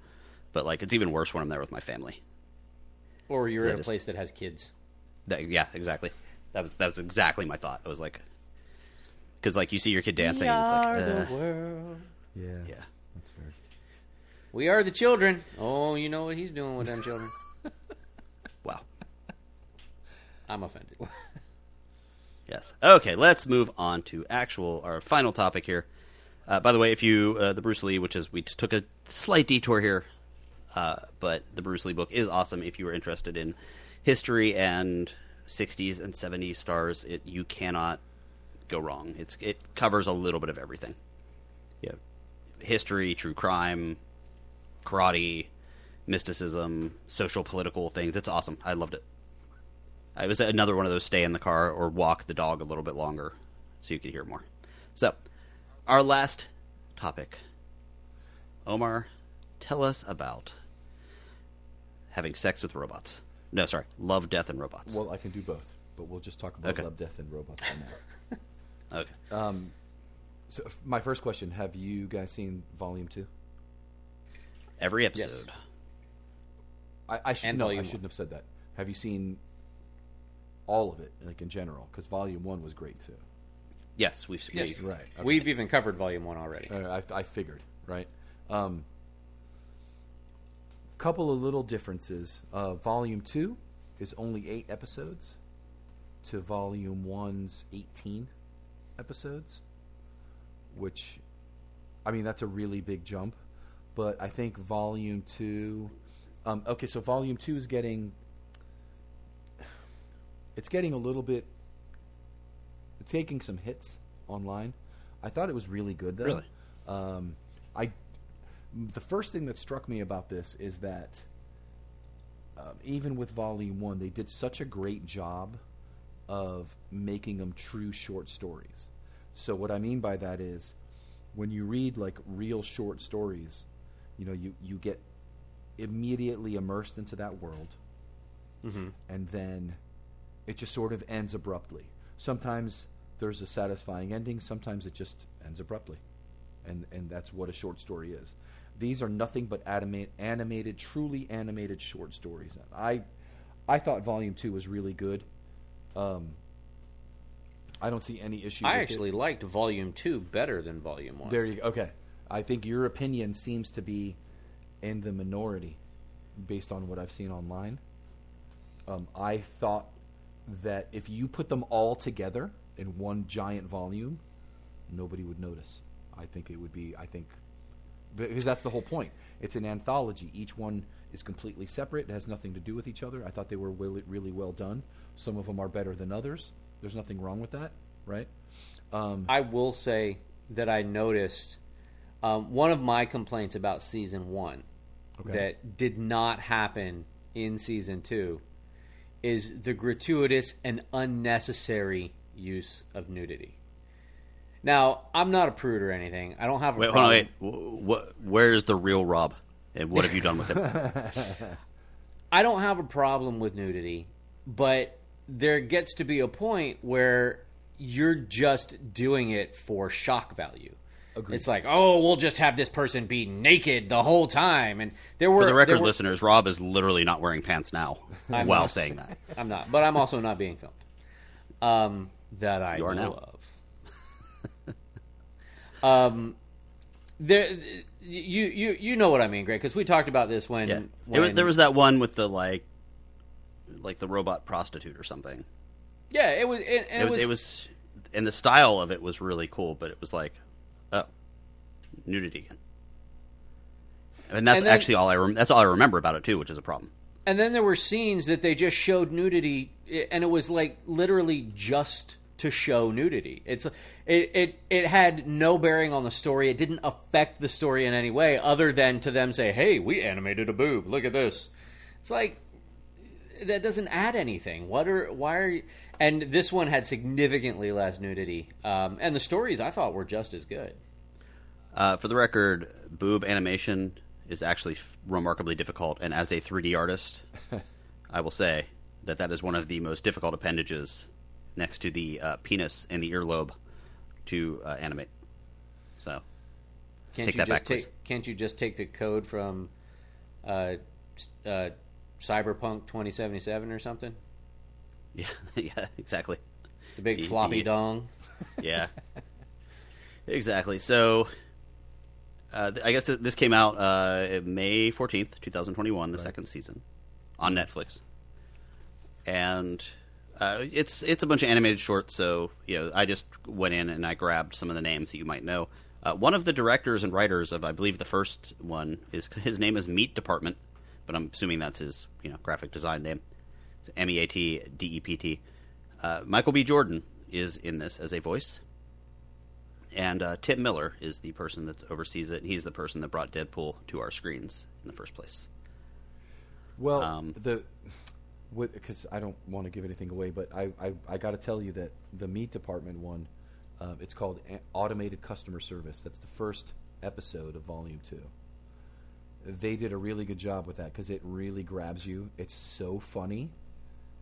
but like it's even worse when I'm there with my family. Or you're That at a is- place that has kids. That, yeah, exactly. That was that was exactly my thought. I was like, because like you see your kid dancing, we and it's like, are uh, the world. Yeah, yeah. that's fair. We are the children. Oh, you know what he's doing with them children. Wow. I'm offended. Yes. Okay, let's move on to actual our final topic here. Uh, by the way, if you uh, the Bruce Lee, which is we just took a slight detour here, uh, but the Bruce Lee book is awesome if you are interested in history and 60s and 70s stars. It you cannot go wrong. It's it covers a little bit of everything. Yeah, history, true crime, karate, mysticism, social political things. It's awesome. I loved it. It was another one of those stay in the car or walk the dog a little bit longer so you could hear more. So, our last topic. Omar, tell us about having sex with robots. No, sorry, love, death, and robots. Well, I can do both, but we'll just talk about Okay. love, death, and robots for now. okay. So, f- my first question: Have you guys seen Volume Two? Every episode. Yes. I, I should And no, I Volume shouldn't have said that. Have you seen all of it, like in general? Because Volume One was great too. Yes, we've Yes. we- Right. okay. We've even covered volume one already. Uh, I, I figured, right? Um, couple of little differences. Uh, volume two is only eight episodes, to Volume one's eighteen episodes, which, I mean, that's a really big jump. But I think Volume two, um, okay, so Volume two is getting, it's getting a little bit, taking some hits online. I thought it was really good though. Really? Um, I the first thing that struck me about this is that um, even with Volume One, they did such a great job of making them true short stories. So what I mean by that is, when you read like real short stories, you know, you you get immediately immersed into that world, and then it just sort of ends abruptly. Sometimes there's a satisfying ending. Sometimes it just ends abruptly, and and that's what a short story is. These are nothing but animate, animated, truly animated short stories. I I thought Volume Two was really good. Um, I don't see any issue. I actually it. liked volume two better than volume one. There you go. Okay. I think your opinion seems to be in the minority based on what I've seen online. Um, I thought that if you put them all together in one giant volume, nobody would notice. I think it would be, I think, because that's the whole point. It's an anthology. Each one is completely separate. It has nothing to do with each other. I thought they were really, really well done. Some of them are better than others. There's nothing wrong with that, right? Um, I will say that I noticed um, one of my complaints about season one Okay. that did not happen in season two is the gratuitous and unnecessary use of nudity. Now, I'm not a prude or anything. I don't have a Wait, problem. wait. Wh- What? Where's the real Rob? And what have you done with him? I don't have a problem with nudity, but there gets to be a point where you're just doing it for shock value. Agreed. It's like, oh, we'll just have this person be naked the whole time, and there were For the record, were- listeners, Rob is literally not wearing pants now I'm while not. saying that. I'm not, but I'm also not being filmed. Um, that I You are know now. of. Um, there, you you you know what I mean, Greg? Because we talked about this when, Yeah, when was, there was that one with the like, like the robot prostitute or something. yeah, it was it, and It, was, it was, and the style of it was really cool, but it was like, oh, nudity again. And that's And then- actually all I rem- that's all I remember about it too, which is a problem. And then there were scenes that they just showed nudity, and it was like literally just to show nudity. It's it it it had no bearing on the story. It didn't affect the story in any way, other than to them say, "Hey, we animated a boob. Look at this." It's like that doesn't add anything. What are why are you? And this one had significantly less nudity, um, and the stories I thought were just as good. Uh, for the record, boob animation is actually f- remarkably difficult, and as a 3D artist, I will say that that is one of the most difficult appendages next to the uh, penis and the earlobe to uh, animate. So, Can't Take you that just back, please. take? Can't you just take the code from uh, uh, Cyberpunk 2077 or something? yeah, yeah, exactly. The big floppy ye- dong. Yeah, Exactly. So, uh, th- I guess this came out uh, May fourteenth, two thousand twenty-one, the second season on Netflix, and uh, it's it's a bunch of animated shorts. So you know, I just went in and I grabbed some of the names that you might know. Uh, one of the directors and writers of, I believe, the first one is his name is Meat Department, but I'm assuming that's his you know graphic design name. M E A T D E P T. Uh, Michael B. Jordan is in this as a voice and uh, Tim Miller is the person that oversees it. He's the person that brought Deadpool to our screens in the first place. Well, Um, the because I don't want to give anything away, but I I, I got to tell you that the meat department one, um, it's called A- automated customer service. That's the first episode of volume two. They did a really good job with that because it really grabs you. It's so funny,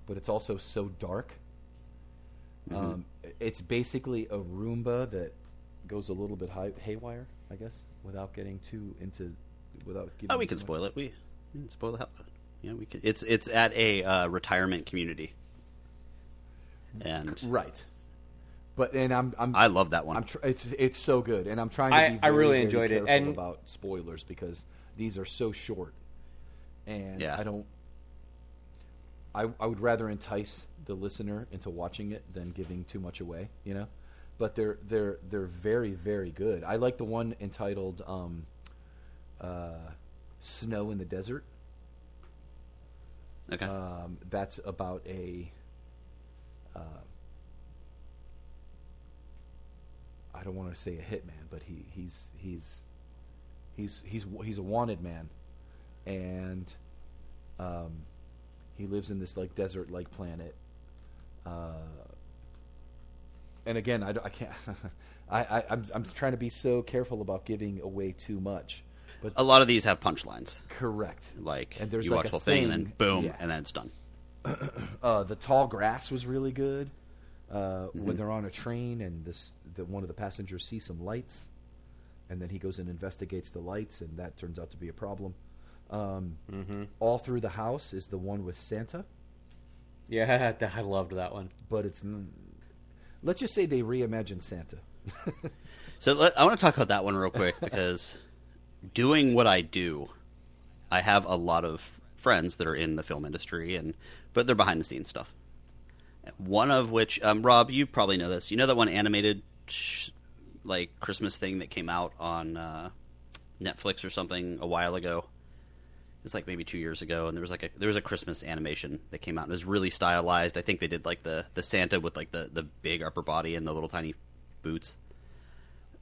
but it's also so dark. Um, it's basically a Roomba that goes a little bit high, haywire, I guess, without getting too into, without giving. Oh, we too can much- spoil it. We, we can spoil the hell. Yeah, we can. It's it's at a uh, retirement community, and Right. But and I'm I'm I love that one. I'm tr- it's it's so good, and I'm trying to. I- be I very, really very enjoyed it, and- about spoilers because these are so short, and Yeah. I don't. I I would rather entice the listener into watching it than giving too much away, you know. But they're they're they're very very good. I like the one entitled um, uh, "Snow in the Desert." Okay. Um, that's about a. Uh, I don't want to say a hitman, but he, he's he's he's he's he's a wanted man, and um, he lives in this like desert-like planet. Uh, and again, I, I can't. I, I I'm I'm trying to be so careful about giving away too much, but a lot of these have punchlines. correct. Like And there's you like watch a the whole thing, and then boom, yeah. and then it's done. Uh, the tall grass was really good. Uh, Mm-hmm. When they're on a train and this, the, one of the passengers sees some lights, and then he goes and investigates the lights, and that turns out to be a problem. Um, Mm-hmm. All through the house is the one with Santa, Yeah, I loved that one. but it's let's just say they reimagined Santa. So let, I want to talk about that one real quick because doing what I do, I have a lot of friends that are in the film industry, and but they're behind the scenes stuff. One of which, um, Rob, you probably know this. You know that one animated sh- like Christmas thing that came out on uh, Netflix or something a while ago. It's like maybe two years ago, and there was like a there was a Christmas animation that came out. and It was really stylized. I think they did like the the Santa with like the the big upper body and the little tiny boots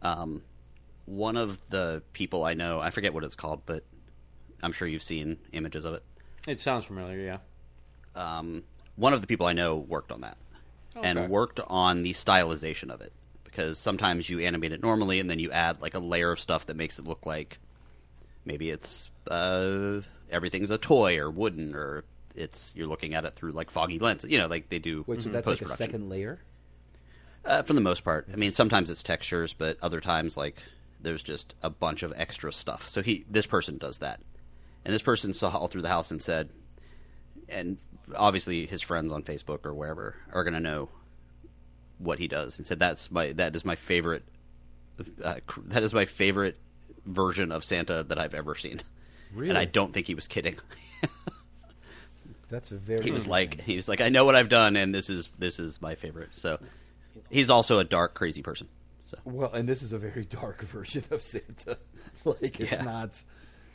um, one of the people I know, I forget what it's called, but I'm sure you've seen images of it. It sounds familiar, yeah. Um, one of the people I know worked on that Okay. and worked on the stylization of it because sometimes you animate it normally and then you add like a layer of stuff that makes it look like maybe it's uh, everything's a toy or wooden or it's you're looking at it through like foggy lens. You know, like they do Wait, so that's like a second layer? Uh, for the most part, I mean, sometimes it's textures, but other times, like there's just a bunch of extra stuff. So he, this person does that, and this person saw all through the house and said, and obviously his friends on Facebook or wherever are going to know what he does, and said that's my that is my favorite, uh, that is my favorite version of Santa that I've ever seen, Really? and I don't think he was kidding. That's a very. he was like he was like I know what I've done, and this is this is my favorite. So he's also a dark, crazy person. So. Well, and this is a very dark version of Santa. like it's Yeah. not.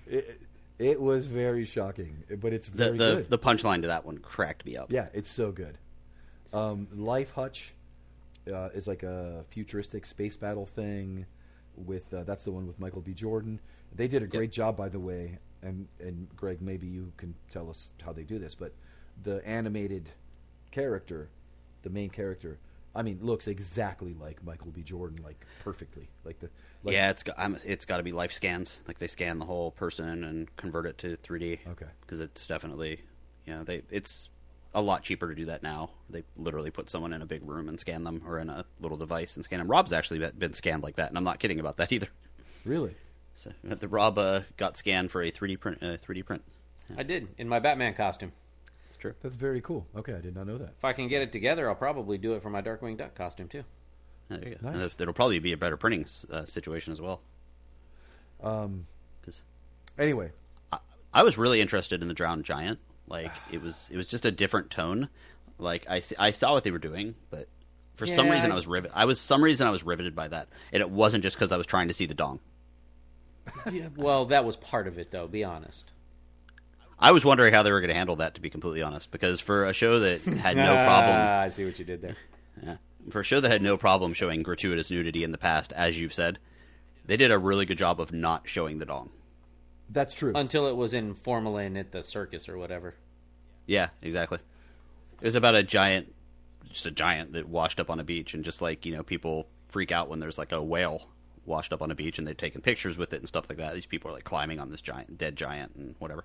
It, it was very shocking, but it's very the, good. the punchline to that one cracked me up. Yeah, it's so good. Um, Life Hutch uh, is like a futuristic space battle thing. With uh, that's the one with Michael B. Jordan. They did a great job, by the way. And and Greg, maybe you can tell us how they do this. But the animated character, the main character, I mean, looks exactly like Michael B. Jordan, like perfectly, like the like, yeah, it's got, I'm, it's got to be life scans. Like they scan the whole person and convert it to 3D. Okay. because it's definitely you know they it's a lot cheaper to do that now. They literally put someone in a big room and scan them, or in a little device and scan them. Rob's actually been- been scanned like that, and I'm not kidding about that either. really. So the Rob uh, got scanned for a 3D print. Uh, 3D print. I did in my Batman costume. It's true. That's very cool. Okay, I did not know that. If I can get it together, I'll probably do it for my Darkwing Duck costume too. There you go. Nice. It'll probably be a better printing uh, situation as well. Um, because anyway, I was really interested in the Drowned Giant. Like it was, it was just a different tone. Like I, I saw what they were doing, but for some reason I- I was rivet. I was some reason I was riveted by that, and it wasn't just because I was trying to see the dong. yeah, Well, that was part of it, though. Be honest. I was wondering how they were going to handle that, to be completely honest, because for a show that had no problem, Ah, I see what you did there. yeah, for a show that had no problem showing gratuitous nudity in the past, as you've said, they did a really good job of not showing the dong. that's true. Until it was in formalin at the circus or whatever. Yeah, exactly. It was about a giant, just a giant that washed up on a beach, and just like you know, people freak out when there's like a whale washed up on a beach, and they're taking pictures with it and stuff like that. These people are like climbing on this giant, dead giant, and whatever.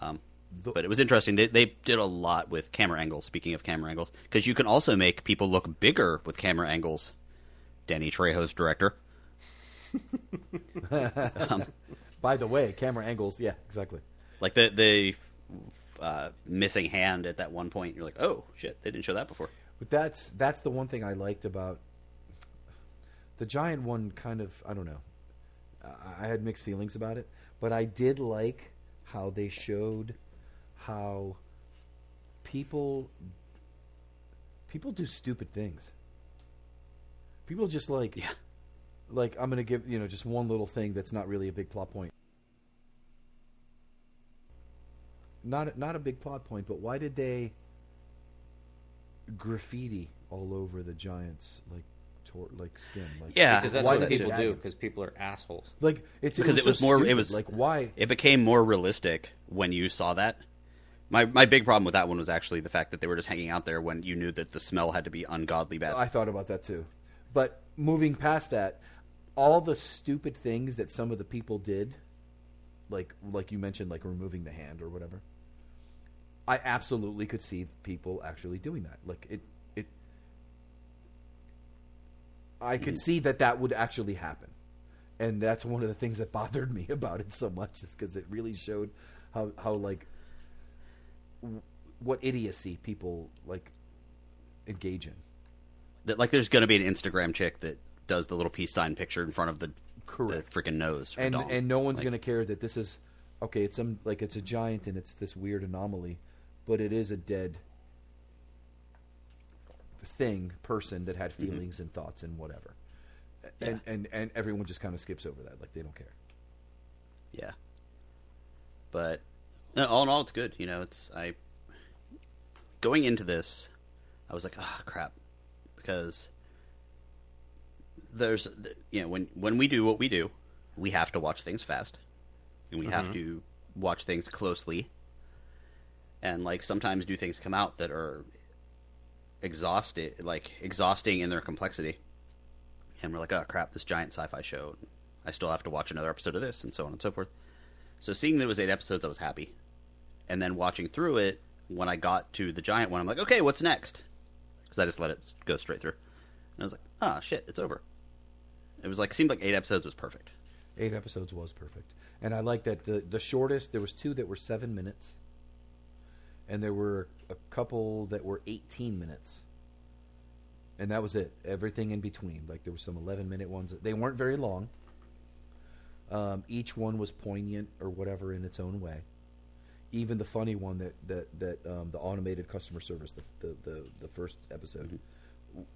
Um, but it was interesting. They they did a lot with camera angles. Speaking of camera angles, because you can also make people look bigger with camera angles. Danny Trejo's director. By the way, camera angles. Yeah, exactly. Like the the uh, missing hand at that one point, you're like, oh shit, they didn't show that before. But that's that's the one thing I liked about the giant one. Kind of, I don't know. I- I had mixed feelings about it, but I did like how they showed how people people do stupid things. People just like Yeah. like I'm gonna give you know just one little thing that's not really a big plot point. Not not a big plot point, but why did they graffiti all over the giants like tor- like skin? Like Yeah, Because that's why what did people do. Because people are assholes. Like it's because it was, so more. stupid. It was like why? it became more realistic when you saw that. My my big problem with that one was actually the fact that they were just hanging out there when you knew that the smell had to be ungodly bad. I thought about that too. But moving past that, all the stupid things that some of the people did, like like you mentioned, like removing the hand or whatever. I absolutely could see people actually doing that. Like it, it. I could mm. see that that would actually happen, and that's one of the things that bothered me about it so much is because it really showed how how like w- what idiocy people like engage in. that like there's going to be an Instagram chick that does the little peace sign picture in front of the Correct. the freaking nose and dong. and no one's Like, going to care that this is okay. It's some like it's a giant and it's this weird anomaly, but it is a dead thing person that had Mm-hmm. feelings and thoughts and whatever, and and and everyone just kind of skips over that like they don't care. Yeah. But all in all, it's good. You know, it's I going into this, I was like, ah, crap, because there's you know when when we do what we do, we have to watch things fast, and we have to watch things closely, and like sometimes do things come out that are exhausted, like exhausting in their complexity, and we're like, oh crap, this giant sci-fi show. I still have to watch another episode of this, and so on and so forth. So seeing that it was eight episodes, I was happy. And then watching through it, when I got to the giant one, I'm like, okay, what's next? Because I just let it go straight through. And I was like, ah, shit, it's over. It was like seemed like eight episodes was perfect. Eight episodes was perfect, and I like that the the shortest there was two that were seven minutes, and there were a couple that were eighteen minutes, and that was it. Everything in between, like there were some eleven minute ones. They weren't very long. Um, each one was poignant or whatever in its own way. Even the funny one that that that um, the automated customer service, the the the, the first episode, w-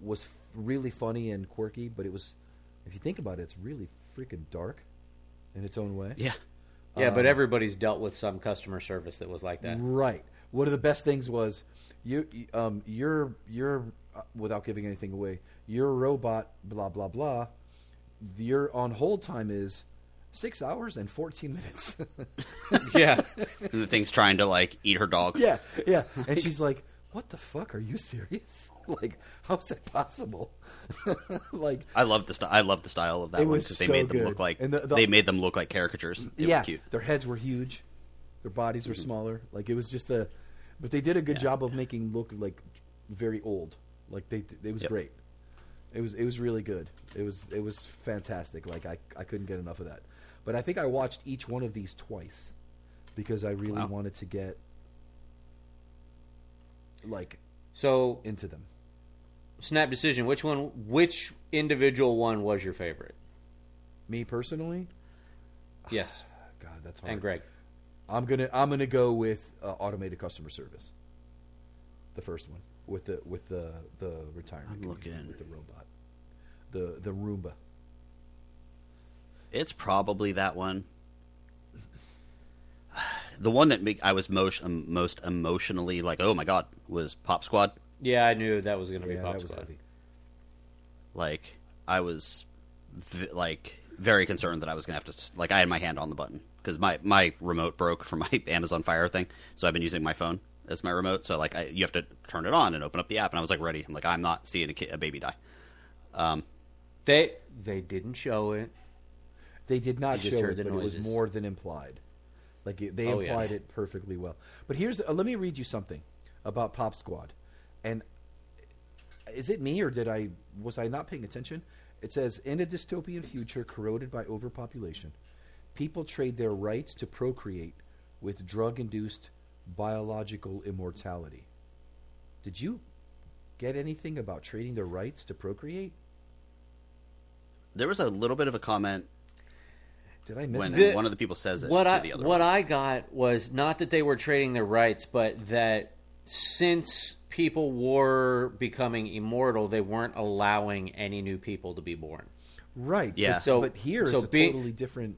was really funny and quirky. But it was, if you think about it, it's really freaking dark in its own way. Yeah. Yeah, Um, but everybody's dealt with some customer service that was like that. Right. One of the best things was you, um, your your uh, without giving anything away, your robot, blah blah blah. Your on hold time is six hours and fourteen minutes. yeah. And the thing's trying to like eat her dog. yeah, yeah. And she's like, "What the fuck? Are you serious? Like, how's that possible? like, I love the st- I love the style of that one because they so made them good. look like the- the- they made them look like caricatures. It yeah, was cute. their heads were huge, their bodies were smaller. Like it was just a, but they did a good Yeah. job of making look like very old. Like they, it was Yep. great. It was it was really good. It was it was fantastic. Like I I couldn't get enough of that. But I think I watched each one of these twice because I really Wow. wanted to get like So into them. snap decision. Which one? Which individual one was your favorite? Me personally, Yes, God, that's hard. and Greg. I'm gonna I'm gonna go with uh, automated customer service. The first one with the with the the retirement I'm community, looking. with the robot, the the Roomba. It's probably that one. The one that make, I was most um, most emotionally like, oh my god, was Pop Squad. Yeah, I knew that was going to be Pop Squad. heavy. Like I was v- like very concerned that I was gonna have to like I had my hand on the button because my my remote broke from my Amazon Fire thing, so I've been using my phone as my remote. So like I, you have to turn it on and open up the app, and I was like ready. I'm like I'm not seeing a, kid, a baby die. Um, They they didn't show it. They did not You just show it, the but it was more than implied. Like it, they Oh, yeah. implied it perfectly well. But here's uh, let me read you something about Pop Squad, and is it me or did I was I not paying attention? It says in a dystopian future corroded by overpopulation, people trade their rights to procreate with drug-induced biological immortality. Did you get anything about trading their rights to procreate? there was a little bit of a comment Did I miss when that? The- one of the people says it. what to I the other what one. I got was not that they were trading their rights, but that since people were becoming immortal, they weren't allowing any new people to be born. Right. Yeah. But, So- but here so it's a be- totally different.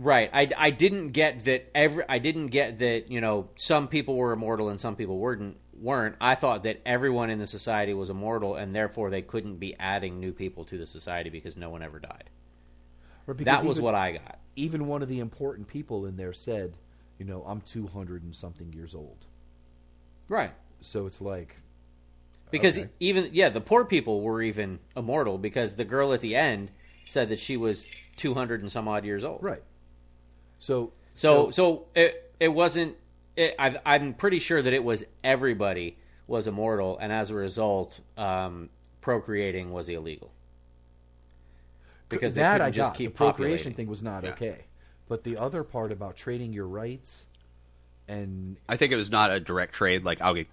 Right. I, I didn't get that every I didn't get that, you know, some people were immortal and some people weren't weren't. I thought that everyone in the society was immortal and therefore they couldn't be adding new people to the society because no one ever died. because That was even- what I got. Even one of the important people in there said, you know, I'm 200 and something years old. Right. So it's like, Because Okay. even yeah, the poor people were even immortal because the girl at the end said that she was 200 and some odd years old. right. So, So so it it wasn't. It, I, I'm pretty sure that it was everybody was immortal, and as a result, um, procreating was illegal. Because they that I just got. keep the procreation populating. thing was not Yeah. okay. But the other part about trading your rights and I think it was not a direct trade. Like I'll give,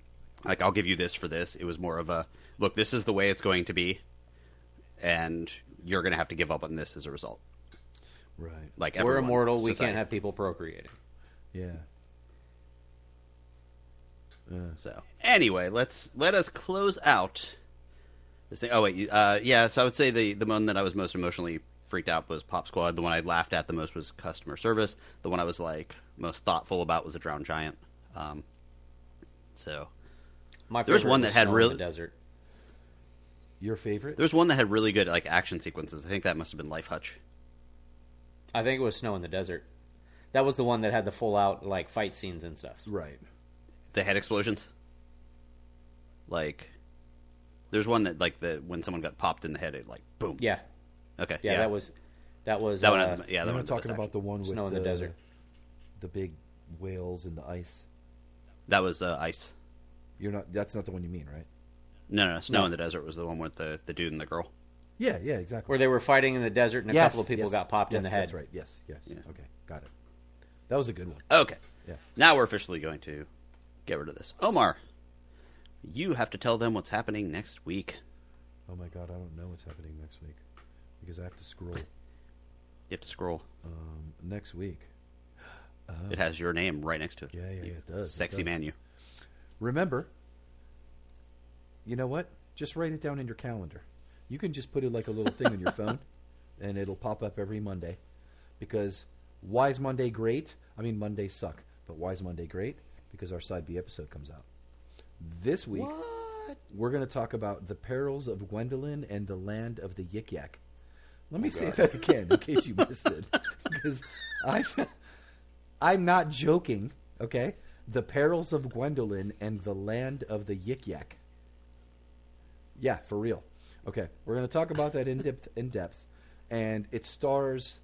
like I'll give you this for this. It was more of a look. This is the way it's going to be, and you're going to have to give up on this as a result. Right, Like We're everyone, immortal. We society. can't have people procreating. yeah. So anyway, let's let us close out this thing. Oh wait, you- uh, yeah. So I would say the the one that I was most emotionally freaked out was Pop Squad. The one I laughed at the most was customer service. The one I was like most thoughtful about was a drowned giant. Um, so My There's one that had Snow in real- the desert. Your favorite? there's one that had really good like action sequences. I think that must have been Life Hutch. I think it was Snow in the desert. That was the one that had the full out like fight scenes and stuff. right. the head explosions. Like, there's one that like the when someone got popped in the head, it like boom. Yeah, Okay. yeah, that was that was that one. uh, Had the, yeah, that one. not had the talking about the one with Snow in the desert. the big whales in the ice. That was uh, ice. You're not. That's not the one you mean, right? No, no, no, Snow No. in the desert was the one with the the dude and the girl. Yeah, yeah, exactly. where they were fighting in the desert and a Yes, couple of people yes, got popped in yes, the head. That's right. Yes, yes. Yeah. Okay, got it. That was a good one. Okay. Yeah. Now we're officially going to get rid of this. Omar, you have to tell them what's happening next week. Oh my god, I don't know what's happening next week because I have to scroll. You have to scroll. Um, next week, It has your name right next to it. Yeah, yeah, yeah, it does, it Sexy does. man, you. remember. You know what? Just write it down in your calendar. You can just put it like a little thing on your phone, and it'll pop up every Monday. Because why is Monday great? I mean, Mondays suck, but why is Monday great? Because our side B episode comes out this week. We're going to talk about the perils of Gwendolyn and the land of the Yik Yak. Let me oh, say that again in case you missed it, because I, I'm not joking. Okay, the perils of Gwendolyn and the land of the Yik Yak. Yeah, for real. Okay, we're going to talk about that in depth. In depth, and it stars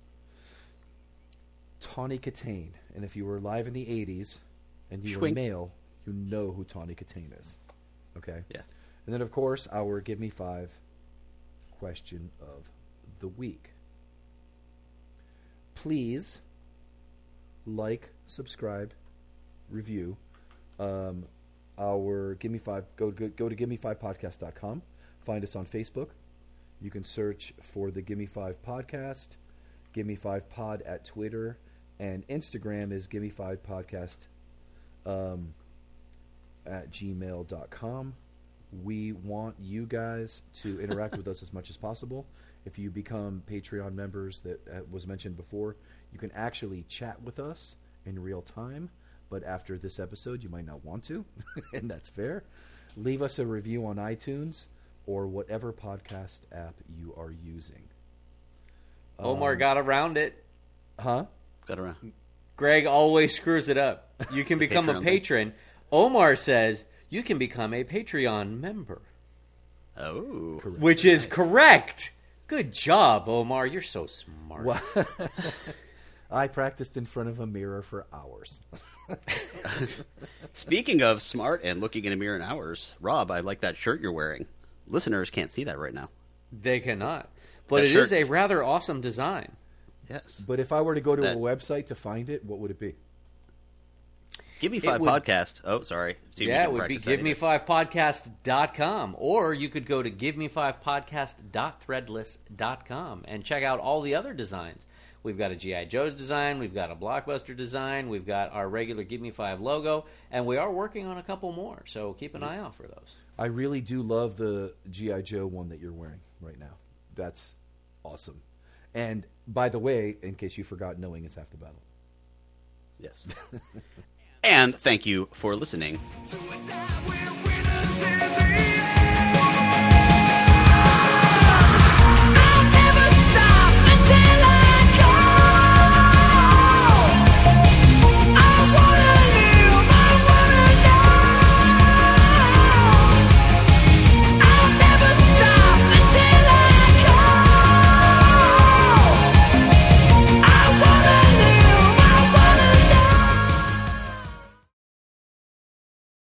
Tawny Kitaen. And if you were alive in the '80s and you were Schwink. male, you know who Tawny Kitaen is. Okay. Yeah. And then, of course, our Give Me Five question of the week. Please like, subscribe, review, um, our Give Me Five. Go go, go to GiveMeFivePodcast.com. Find us on Facebook. You can search for the Give Me Five Podcast. Give Me Five Pod at Twitter and Instagram is Give Me Five Podcast um, at gmail.com. We want you guys to interact with us as much as possible. If you become Patreon members, that was mentioned before, you can actually chat with us in real time. But after this episode, you might not want to, and that's fair. Leave us a review on iTunes or whatever podcast app you are using. Omar um, got around it. Huh? Got around. Greg always screws it up. You can become a Patreon. patron. Omar says you can become a Patreon member, Oh. which is correct. Good job, Omar. You're so smart. Well, I practiced in front of a mirror for hours. Speaking of smart and looking in a mirror in hours, Rob, I like that shirt you're wearing. Listeners can't see that right now. They cannot. But That it shirt- is a rather awesome design. Yes. But if I were to go to That- a website to find it, what would it be? Give me five would- podcast. Oh, sorry. See, we yeah, it would be practice that either. giveme5podcast.com. Or you could go to giveme5podcast.threadless.com and check out all the other designs. We've got a G.I. Joe's design, we've got a Blockbuster design, we've got our regular Give Me Five logo, and we are working on a couple more, so keep an eye out for those. I really do love the GI Joe one that you're wearing right now. That's awesome. And by the way, in case you forgot, knowing is half the battle. Yes. and thank you for listening.